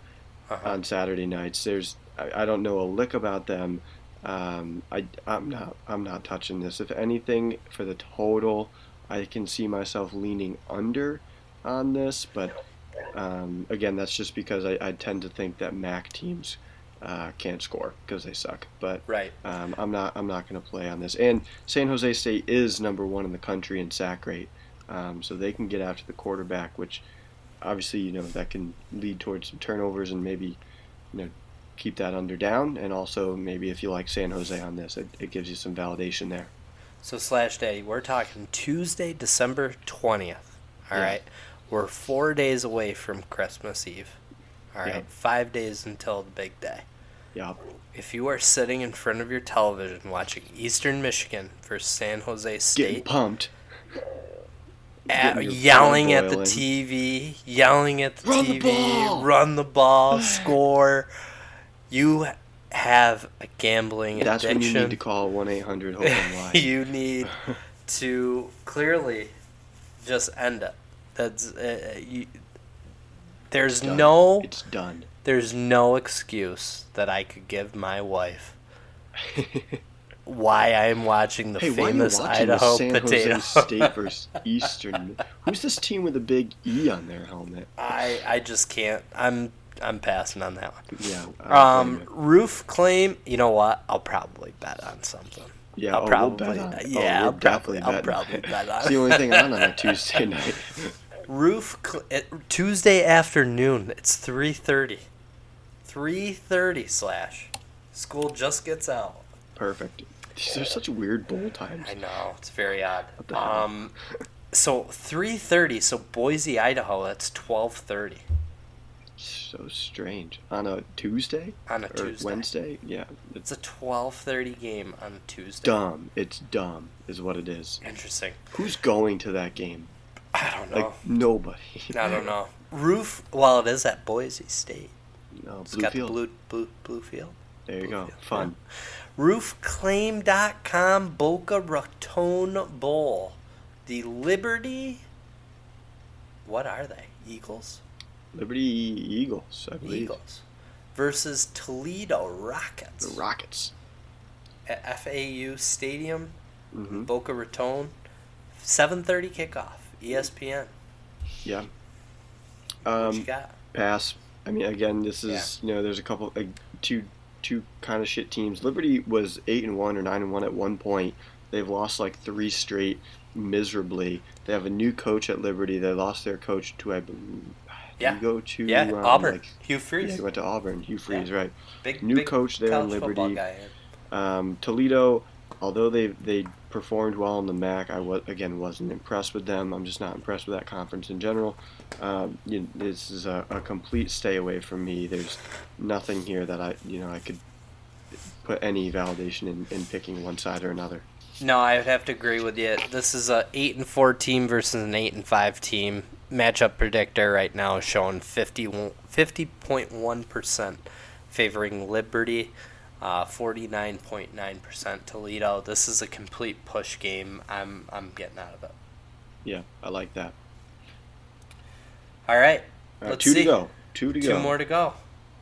Uh-huh. on Saturday nights. There's I, I don't know a lick about them. Um, I I'm not I'm not touching this. If anything, for the total, I can see myself leaning under on this. But um, again, that's just because I, I tend to think that MAC teams uh, can't score because they suck. But Right. um, I'm not I'm not going to play on this. And San Jose State is number one in the country in sack rate, um, so they can get after the quarterback, which obviously you know that can lead towards some turnovers and maybe you know keep that under down. And also maybe if you like San Jose on this, it, it gives you some validation there. So slash day, we're talking Tuesday, December twentieth. All Yeah. right, we're four days away from Christmas Eve. All right, Yeah. five days until the big day. Yeah, If you are sitting in front of your television watching Eastern Michigan versus San Jose getting State, pumped. at, getting yelling at the. TV, yelling at the Run the TV, ball! run the ball, score, you have a gambling addiction. That's when you need to call one eight hundred Hope you need to clearly just end it. That's uh, you, there's Done. no It's done. there's no excuse that I could give my wife why I'm watching the hey, why are you famous watching Idaho the San potato. Jose State versus Eastern? Who's this team with a big E on their helmet? I I just can't. I'm I'm passing on that one. Yeah. Blame Um, Roofclaim. You know what? I'll probably bet on something. Yeah, I'll oh, probably, we'll bet on it. yeah, oh, I'll we'll probably, definitely I'll probably bet on it's the only thing on on a Tuesday night. Roof cl- Tuesday afternoon. It's three thirty. Three thirty slash. School just gets out. Perfect. These are such weird bowl times. I know it's very odd. What the hell? Um, so three thirty. So Boise, Idaho. That's twelve thirty So strange. On a Tuesday on a Tuesday. Wednesday? Yeah. It's It's a twelve thirty game on Tuesday. dumb. It's dumb, is what it is. Interesting. Who's going to that game? I don't know. Like nobody. I don't know. Roof. Well, it is at Boise State. No, It's got the Bluefield. blue blue blue field. There you go. Bluefield, Fun. Roofclaim.com Boca Raton Bowl. The Liberty. What are they? Eagles? Liberty Eagles, I believe. Eagles. Versus Toledo Rockets. The Rockets. At FAU Stadium, hmm Boca Raton. 7.30 kickoff. ESPN. Yeah. What you Um, got? pass. I mean, again, this is you know, there's a couple, like, two, two kind of shit teams. Liberty was eight and one or nine and one at one point. They've lost like three straight miserably. They have a new coach at Liberty. They lost their coach to I believe. Yeah. You go to Yeah, um, Auburn. like- Hugh yeah, Freeze. he went to Auburn. Hugh Freeze, right? big, new big coach there in Liberty. guy. Um, Toledo, although they they performed well on the MAC, I was again wasn't impressed with them. I'm just not impressed with that conference in general. Um, you know, this is a, a complete stay away from me. There's nothing here that I you know I could put any validation in, in picking one side or another. No, I would have to agree with you. This is a eight and four team versus an eight and five team. Matchup predictor right now showing 50.1 percent favoring Liberty, uh, 49.9 percent Toledo. This is a complete push game. I'm I'm getting out of it. Yeah, I like that. All right, Uh, let's two see. to go. Two to Two go. more to go.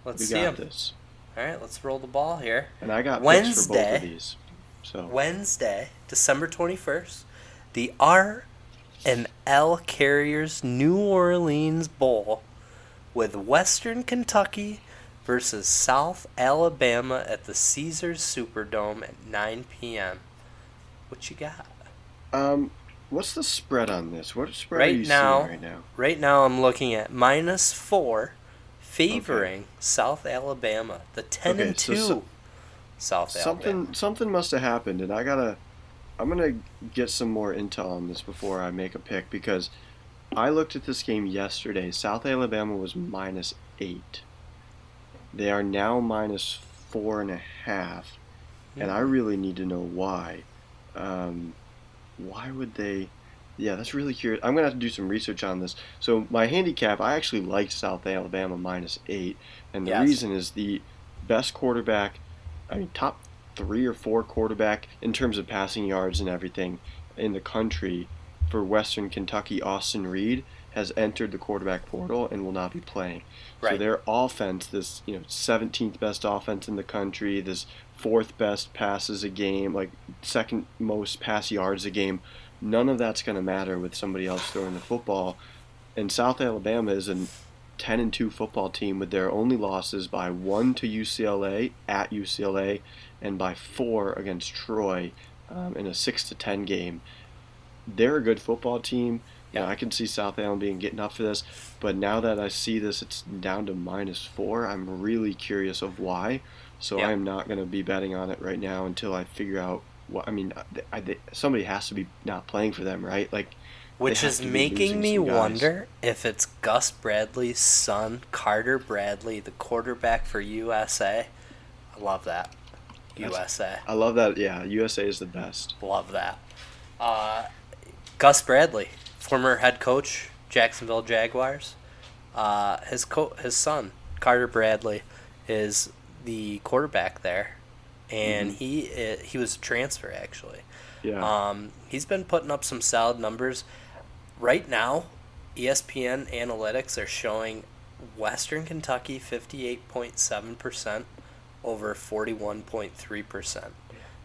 Let's we see got them. this. All right, let's roll the ball here. And I got picks for both Wednesday. of these. So Wednesday, December 21st, the R and L Carriers New Orleans Bowl with Western Kentucky versus South Alabama at the Caesars Superdome at 9 p.m. What you got? um, what's the spread on this? What spread Right are you now- seeing right now? Right now, I'm looking at minus four, favoring South Alabama, the 10 Okay, and so 2 so- South something Alabama. something must have happened and i gotta i'm gonna get some more intel on this before i make a pick because i looked at this game yesterday south alabama was minus eight they are now minus four and a half and i really need to know why Um, why would they? Yeah, that's really curious. I'm gonna have to do some research on this. So my handicap, I actually like South Alabama minus eight, and the Yes. reason is the best quarterback. I mean, top three or four quarterback in terms of passing yards and everything in the country for Western Kentucky, Austin Reed has entered the quarterback portal and will not be playing. So their offense, this you know 17th best offense in the country, this fourth best passes a game, like second most pass yards a game, none of that's going to matter with somebody else throwing the football. And South Alabama is a 10 and 2 football team with their only losses by one to UCLA at UCLA and by four against Troy um, in a 6 to 10 game. They're a good football team. Yeah. I can see South Alabama being getting up for this, but now that I see this, it's down to minus four. I'm really curious of why. So Yeah. I am not going to be betting on it right now until I figure out what. I mean, I, I, somebody has to be not playing for them, right? Like, Which is making me wonder if it's Gus Bradley's son, Carter Bradley, the quarterback for USA. I love that. That's- USA. I love that. Yeah, USA is the best. Love that. Uh, Gus Bradley, former head coach, Jacksonville Jaguars. Uh, his co- his son, Carter Bradley, is the quarterback there, and he i he was a transfer actually. Yeah. Um, he's been putting up some solid numbers. Right now, ESPN analytics are showing Western Kentucky 58.7% over 41.3%.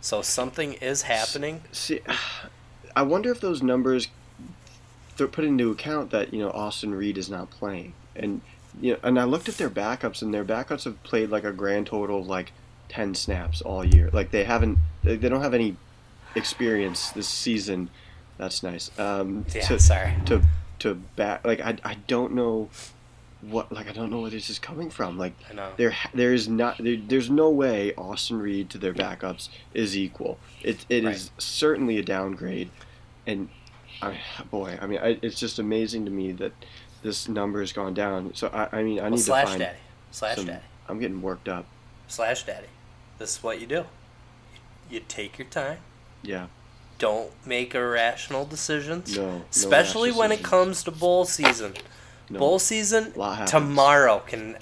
So something is happening. See, I wonder if those numbers they're put into account that you know Austin Reed is not playing, and you know, and I looked at their backups, and their backups have played like a grand total of like ten snaps all year. Like they haven't, they, they don't have any experience this season. That's nice. Um, Yeah, to, sorry. to to back like I, I don't know what like I don't know where this is coming from. Like I know. there there is not there, there's no way Austin Reed to their backups is equal. It it is Right. certainly a downgrade, and I boy I mean I, it's just amazing to me that this number has gone down. So I I mean I Well, need slash to find slash daddy. Slash some. daddy. I'm getting worked up. Slash daddy. This is what you do. You take your time. Yeah. Don't make irrational decisions. No. no Especially rash when it comes to bowl season. No. Bowl season tomorrow can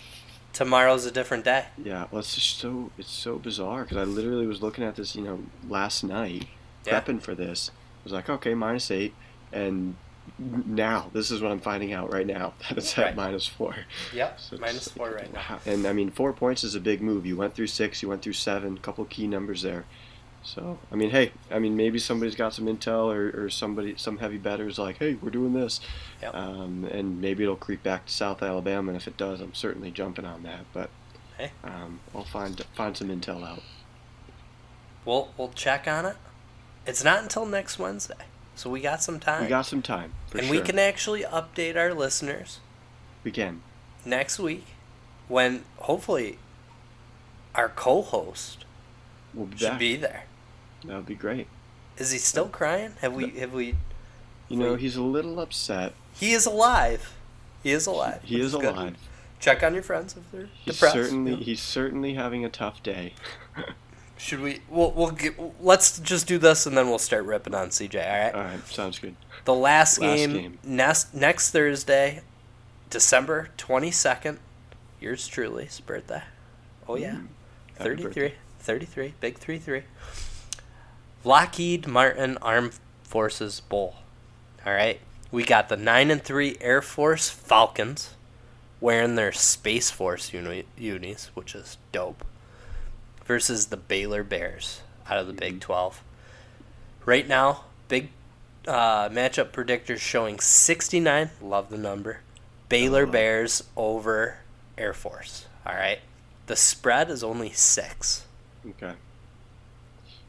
tomorrow's a different day. Yeah, well, it's just so it's so bizarre because I literally was looking at this, you know, last night, Yeah. prepping for this. I was like, okay, minus eight, and now this is what I'm finding out right now that it's at Right. minus four. Yep. So like, four right now. And I mean, four points is a big move. You went through six, you went through seven, a couple key numbers there. So I mean, hey, I mean, maybe somebody's got some intel, or, or somebody, some heavy betters like, hey, we're doing this, Yep. um, and maybe it'll creep back to South Alabama. And if it does, I'm certainly jumping on that. But Hey. um, I'll find find some intel out. We'll we'll check on it. It's not until next Wednesday. So we got some time. We got some time and sure. we can actually update our listeners We can. next week when hopefully our co-host We'll be should back. be there. That would be great. Is he still crying? Have we have we You know, Wait. he's a little upset. He is alive. He is alive. He is alive. Check on your friends if they're He's depressed. certainly know. he's certainly having a tough day. Should we? We'll we'll get. Let's just do this and then we'll start ripping on CJ. All right. All right, sounds good. The last, Last game, game. next next Thursday, December twenty second. Yours truly's birthday. Oh yeah, Mm, 33, birthday. 33, big three three. Lockheed Martin Armed Forces Bowl. All right, we got the nine and three Air Force Falcons, wearing their Space Force uni- unis, which is dope. Versus the Baylor Bears out of the Big Twelve. Right now, big uh, matchup predictors showing 69. Love the number. Baylor. Bears over Air Force. All right. The spread is only six. Okay.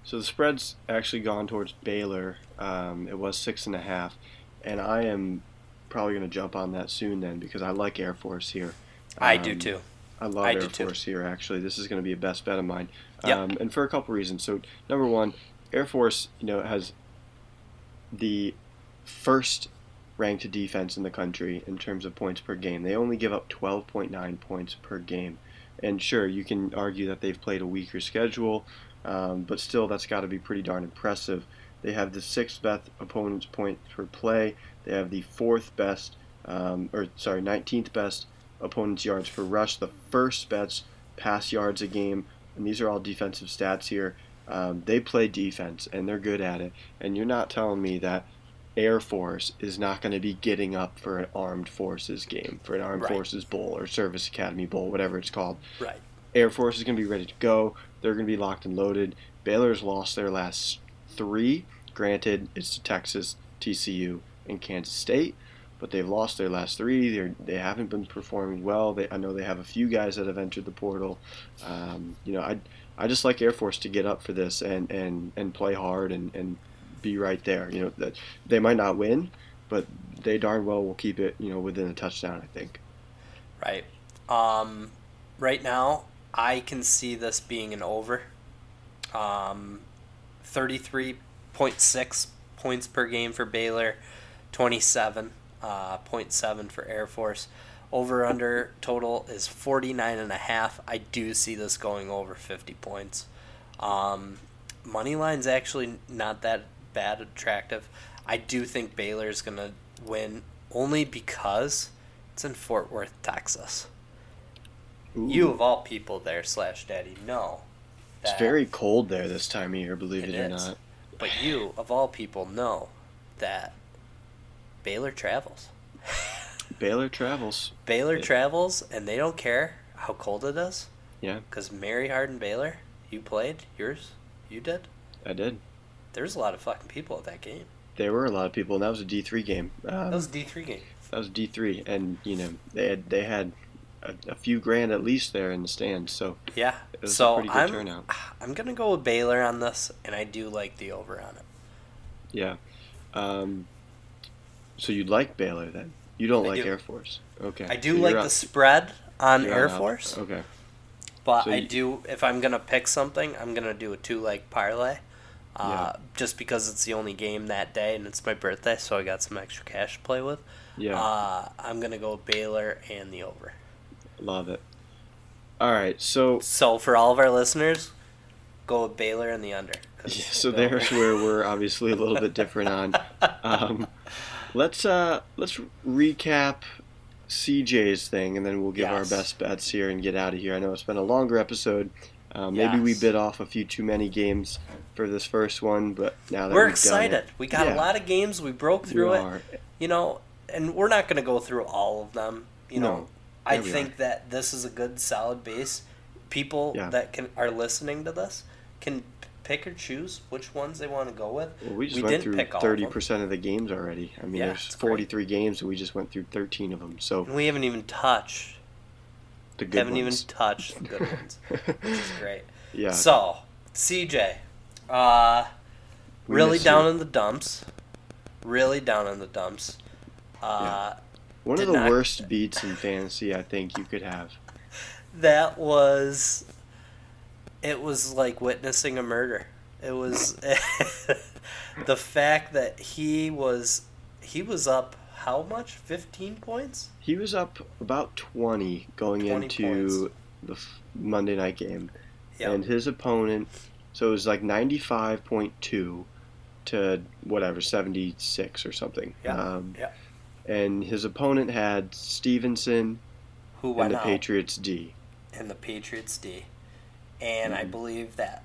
So the spread's actually gone towards Baylor. Um, it was six and a half, and I am probably going to jump on that soon then because I like Air Force here. I do Um, too. I love I Air do too. Force here. Actually, this is going to be a best bet of mine, Yep. um, and for a couple reasons. So number one, Air Force, you know, has the first ranked defense in the country in terms of points per game. They only give up 12.9 points per game, and sure, you can argue that they've played a weaker schedule, um, but still, that's got to be pretty darn impressive. They have the sixth best opponent's point per play. They have the fourth best, um, or sorry, 19th best opponent's yards per rush. The first best pass yards a game. And these are all defensive stats here. Um, they play defense and they're good at it. And you're not telling me that Air Force is not going to be getting up for an Armed Forces game, for an Armed Right. Forces Bowl or Service Academy Bowl, whatever it's called. Right. Air Force is going to be ready to go. They're going to be locked and loaded. Baylor's lost their last three. Granted, it's to Texas, TCU, and Kansas State, but they've lost their last three. They're, they haven't been performing well. They, I know they have a few guys that have entered the portal. Um, you know, I, I just like Air Force to get up for this and, and, and play hard and, and be right there. You know, that they might not win, but they darn well will keep it. You know, within a touchdown. I think. Right. Um, right now, I can see this being an over. Um, 33.6 points per game for Baylor, 27, uh, 0.7 for Air Force. Over under total is 49 and a half. I do see this going over 50 points. Um, money line's actually not that bad attractive. I do think Baylor's going to win only because it's in Fort Worth, Texas. You of all people there, slash daddy, know. It's very cold there this time of year, believe It it, or is. not. But you of all people know that Baylor travels. Baylor travels. Baylor Yeah. travels, and they don't care how cold it is. Yeah. Because Mary Hardin Baylor, you played yours, you did. I did. There's a lot of fucking people at that game. There were a lot of people, and that was a D three game. Um, That was a D three game. that was D three, and you know they had they had a, a few grand at least there in the stands. So Yeah. it was a So pretty good I'm turnout. I'm gonna go with Baylor on this, and I do like the over on it. Yeah. Um, so you like Baylor then? You don't I like do. Air Force? Okay. I do you're like the spread on you're Air. Force. Okay. But So I you- do, if I'm gonna pick something, I'm gonna do a two leg parlay, uh, Yeah. just because it's the only game that day and it's my birthday, so I got some extra cash to play with. Yeah. Uh, I'm gonna go Baylor and the over. Love it. All right. So So for all of our listeners, go with Baylor and the under. Yeah, so there's where we're obviously a little bit different on. Um, let's uh, let's recap CJ's thing, and then we'll give our best bets here and get out of here. I know it's been a longer episode. Uh, maybe we Yes. bit off a few too many games for this first one, but now that We're excited. it, We got Yeah. a lot of games. We broke we through it. are. You know, and we're not gonna go through all of them. You know, I we think that this is a good solid base. People Yeah. that can are listening to this can pick or choose which ones they want to go with. Well, we just We went through pick all of them. thirty percent of the games already. I mean, Yeah, there's 43 games, and we just went through 13 of them. So And we haven't even touched. the good ones. haven't ones. even touched the good ones, which is great. yeah. So, CJ, uh, We really down you. in the dumps. Really down in the dumps. Uh, One of the not- worst beats in fantasy I think you could have. that was it was like witnessing a murder it was the fact that he was he was up how much 15 points He was up about 20 going 20 into the Monday night game. Yep. And his opponent, so it was like 95.2 to whatever, 76 or something. Yeah, Um, yeah. And his opponent had Stevenson who and the out Patriots D. and the patriots d and i Mhm. believe that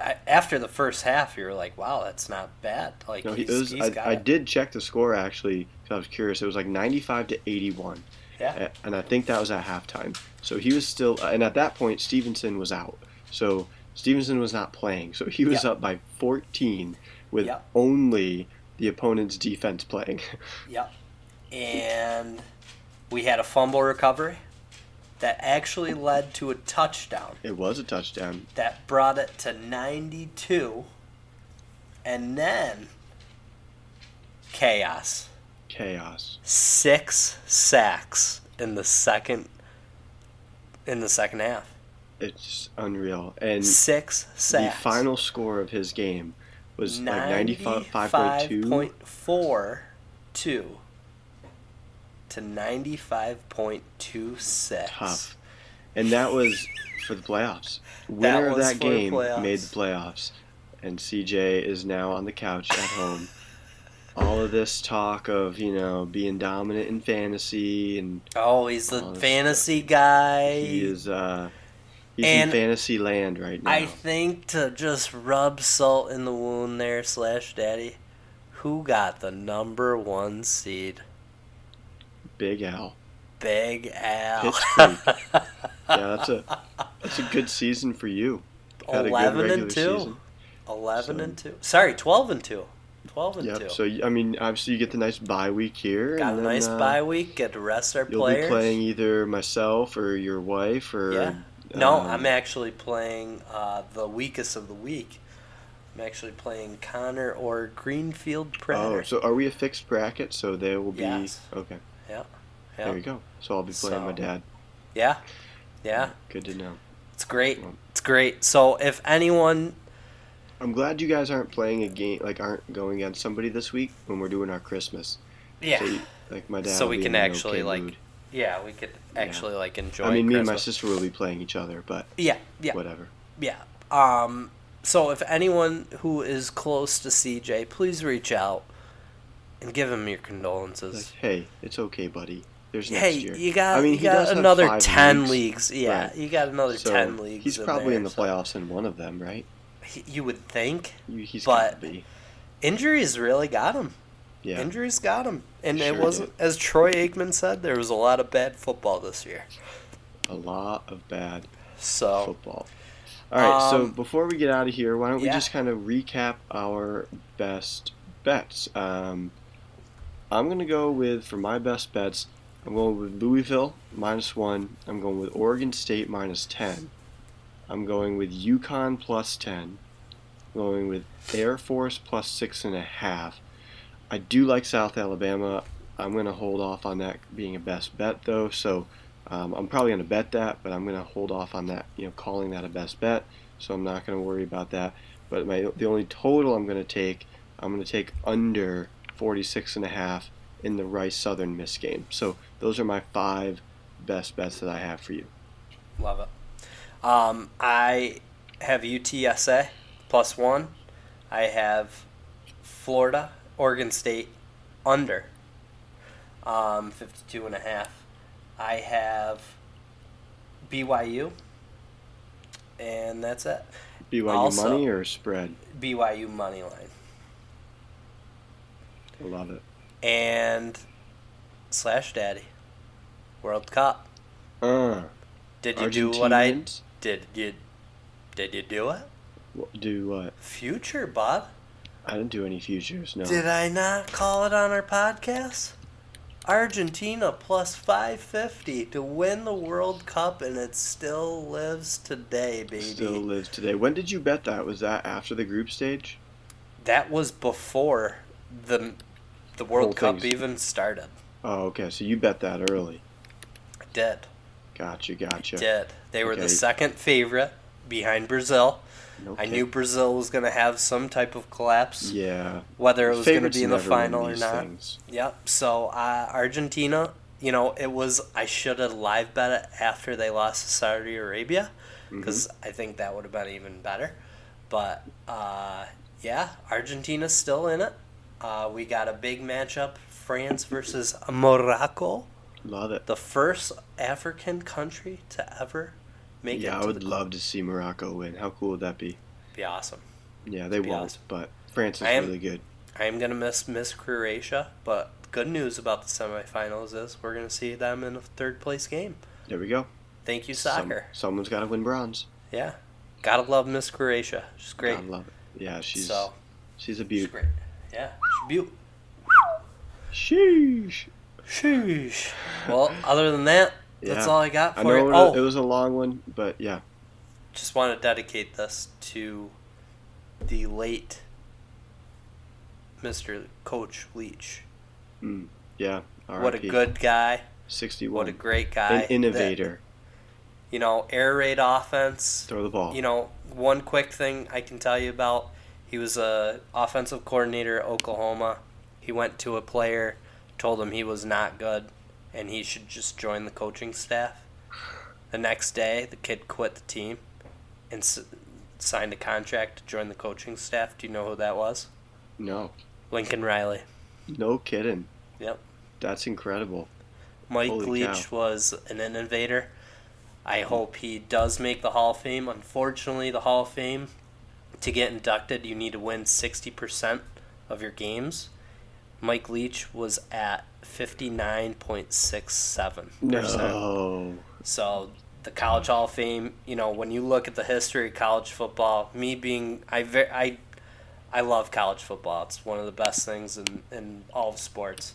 I, after the first half you're like wow that's not bad like No, he's, was, he's I, got I it. did check the score actually because I was curious. It was like 95 to 81. yeah and I think that was at halftime. So he was still, and at that point, Stevenson was out. So Stevenson was not playing. So he was Yeah. up by 14 with Yeah. only the opponent's defense playing. Yep. And we had a fumble recovery that actually led to a touchdown it was a touchdown. that brought it to 92. And then chaos. Chaos. Six sacks in the second in the second half. It's unreal. And Six sacks. the final score of his game was like 95.2. 95.42 to 95.26. Tough. And that was for the playoffs. Winner of was that game made the playoffs. and CJ is now on the couch at home. All of this talk of you know being dominant in fantasy and Oh, he's the fantasy guy. he is uh he's And in fantasy land right now. I think to just rub salt in the wound there, slash daddy, who got the number one seed? Big Al. Big Al. Yeah, that's a that's a good season for you. Had Eleven and two. season. Eleven So- and two. Sorry, twelve and two. Twelve and Yep. two. So I mean, obviously you get the nice bye week here. got a then, nice uh, bye week. Get to rest our You'll players. be playing either myself or your wife or Yeah. No, um, I'm actually playing uh, the weakest of the week. I'm actually playing Connor or Greenfield Predator. Oh, so are we a fixed bracket? So there will be Yes. okay. Yeah. There you go. So I'll be playing my dad. Yeah. Yeah. Good to know. It's great. It's great. So if anyone I'm glad you guys aren't playing a game like aren't going against somebody this week when we're doing our Christmas. Yeah. So like my dad. So we can actually, okay like, mood. Yeah, we could actually like enjoy I mean, me and my sister will be playing each other, but Yeah, yeah. whatever. Yeah. Um so if anyone who is close to CJ, please reach out and give him your Like, condolences. hey, it's okay, buddy. There's next hey, year. you got I mean, he got does another 10 leagues. leagues. Yeah, Right. you got another So 10 leagues. he's in probably there, in the so- playoffs in one of them, right? He- You would think You- He's But- be. injuries really got him. Yeah. Injuries got him. And Sure it wasn't as Troy Aikman said, there was a lot of bad football this year. A lot of bad So, football. All right, so Um, before we get out of here, why don't we yeah. just kind of recap our best bets? Um, I'm going to go with, for my best bets, I'm going with Louisville minus one. I'm going with Oregon State minus 10. I'm going with UConn plus 10. I'm going with Air Force plus six and a half. I do like South Alabama. I'm going to hold off on that being a best bet, though. So um, I'm probably going to bet that, but I'm going to hold off on that, you know, calling that a best bet. So I'm not going to worry about that. But my the only total I'm going to take, I'm going to take under 46 and a half in the Rice Southern Miss game. So those are my five best bets that I have for you. love it. Um, I have UTSA plus one. I have Florida, Oregon State under um, 52 and a half. I have BYU, and that's it. BYU Also- money or spread? BYU money line. Love it. And slash daddy. World Cup. Uh, Did you do what I did? You did you do it? Do what? Future, Bob. I didn't do any futures. No. Did I not call it on our podcast? Argentina plus 550 to win the World Cup, and it still lives today, baby. Still lives today. When did you bet that? Was that after the group stage? That was before the the World Cup thing's- even started. Oh, okay. So you bet that early. I did. Gotcha, gotcha. Did. They were the second favorite behind Brazil. I knew Brazil was going to have some type of collapse, Yeah. whether it was going to be in the final or not. things. Yep. So uh, Argentina, you know, it was I should have live bet it after they lost to Saudi Arabia Mm-hmm. because I think that would have been even better. But uh, yeah, Argentina's still in it. Uh, we got a big matchup: France versus Morocco, Love it. the first African country to ever make it. Yeah, I would love to see Morocco win. How cool would that be? Be awesome. Yeah, they won't, awesome. but France is am- really good. I am gonna miss Miss Croatia, but good news about the semifinals is we're gonna see them in a third place game. There we go. Thank you, Some- soccer. someone's got to win bronze. Yeah, gotta love Miss Croatia. She's great. I love it. Yeah, she's so she's a she's beaut. great. Yeah, she's beautiful. Sheesh. Sheesh. Well, other than that, that's Yeah. all I got I for know you. it was, Oh, it was a long one, but yeah. just want to dedicate this to the late Mr. Coach Leach. Mm, yeah. What a good guy. 61. What a great guy. An innovator. That, you know, air raid offense. Throw the ball. You know, one quick thing I can tell you about: he was a offensive coordinator at Oklahoma. He went to a player, told him he was not good, and he should just join the coaching staff. The next day, the kid quit the team, and s- signed a contract to join the coaching staff. Do you know who that was? No, Lincoln Riley. no kidding. Yep. That's incredible. Mike Holy Leach was an innovator. I hope he does make the Hall of Fame. Unfortunately, the Hall of Fame, to get inducted, you need to win 60% of your games. Mike Leach was at 59.67. No. So the College Hall of Fame, you know, when you look at the history of college football, me being I I I love college football. It's one of the best things in, in all of sports.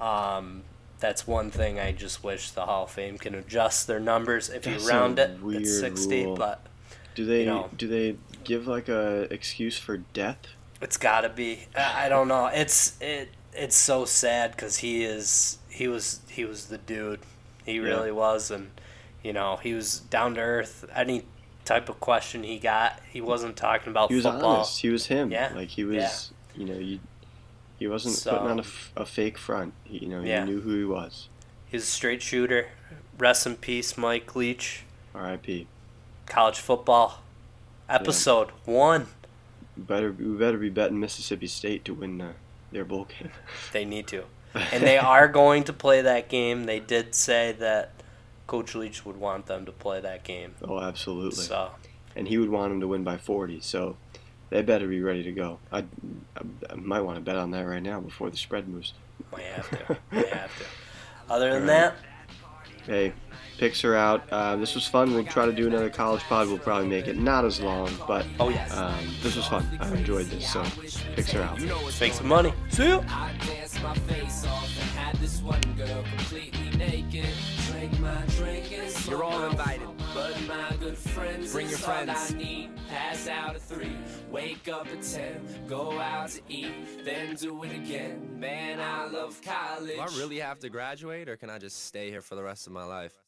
Um, that's one thing I just wish the Hall of Fame can adjust their numbers. If That's you round it, weird it's sixty, rule. but Do they You know. do they give like a excuse for death? it's got to be. I don't know. It's it it's so sad because he is he was he was the dude. He Yeah. really was, and you know he was down to earth. Any type of question he got, he wasn't talking about He was football. honest. He was him. Yeah. Like he was, Yeah. you know, you, he wasn't So- putting on a, f- a fake front. He, you know, he Yeah. knew who he was. He was a straight shooter. Rest in peace, Mike Leach. R.I.P. College football, episode one. Better we better be betting Mississippi State to win uh, their bowl game. They need to, and they are going to play that game. They did say that Coach Leach would want them to play that game. oh, absolutely. So and he would want them to win by 40. So they better be ready to go. I, I, I might want to bet on that right now before the spread moves. might have to. might have to. Other than Alright. that, Hey, picks are out. Uh, this was fun. We'll try to do another college pod. We'll probably make it not as long, but oh yes, um, this was fun. I enjoyed this. So picks are out. make some money. See ya. I danced my face off had this one girl completely naked. Drank my drink and smoked You're all invited. But my good friends Bring your is all friends. I need. Pass out at three, wake up at ten, go out to eat, then do it again. Man, I love college. Do I really have to graduate, or can I just stay here for the rest of my life?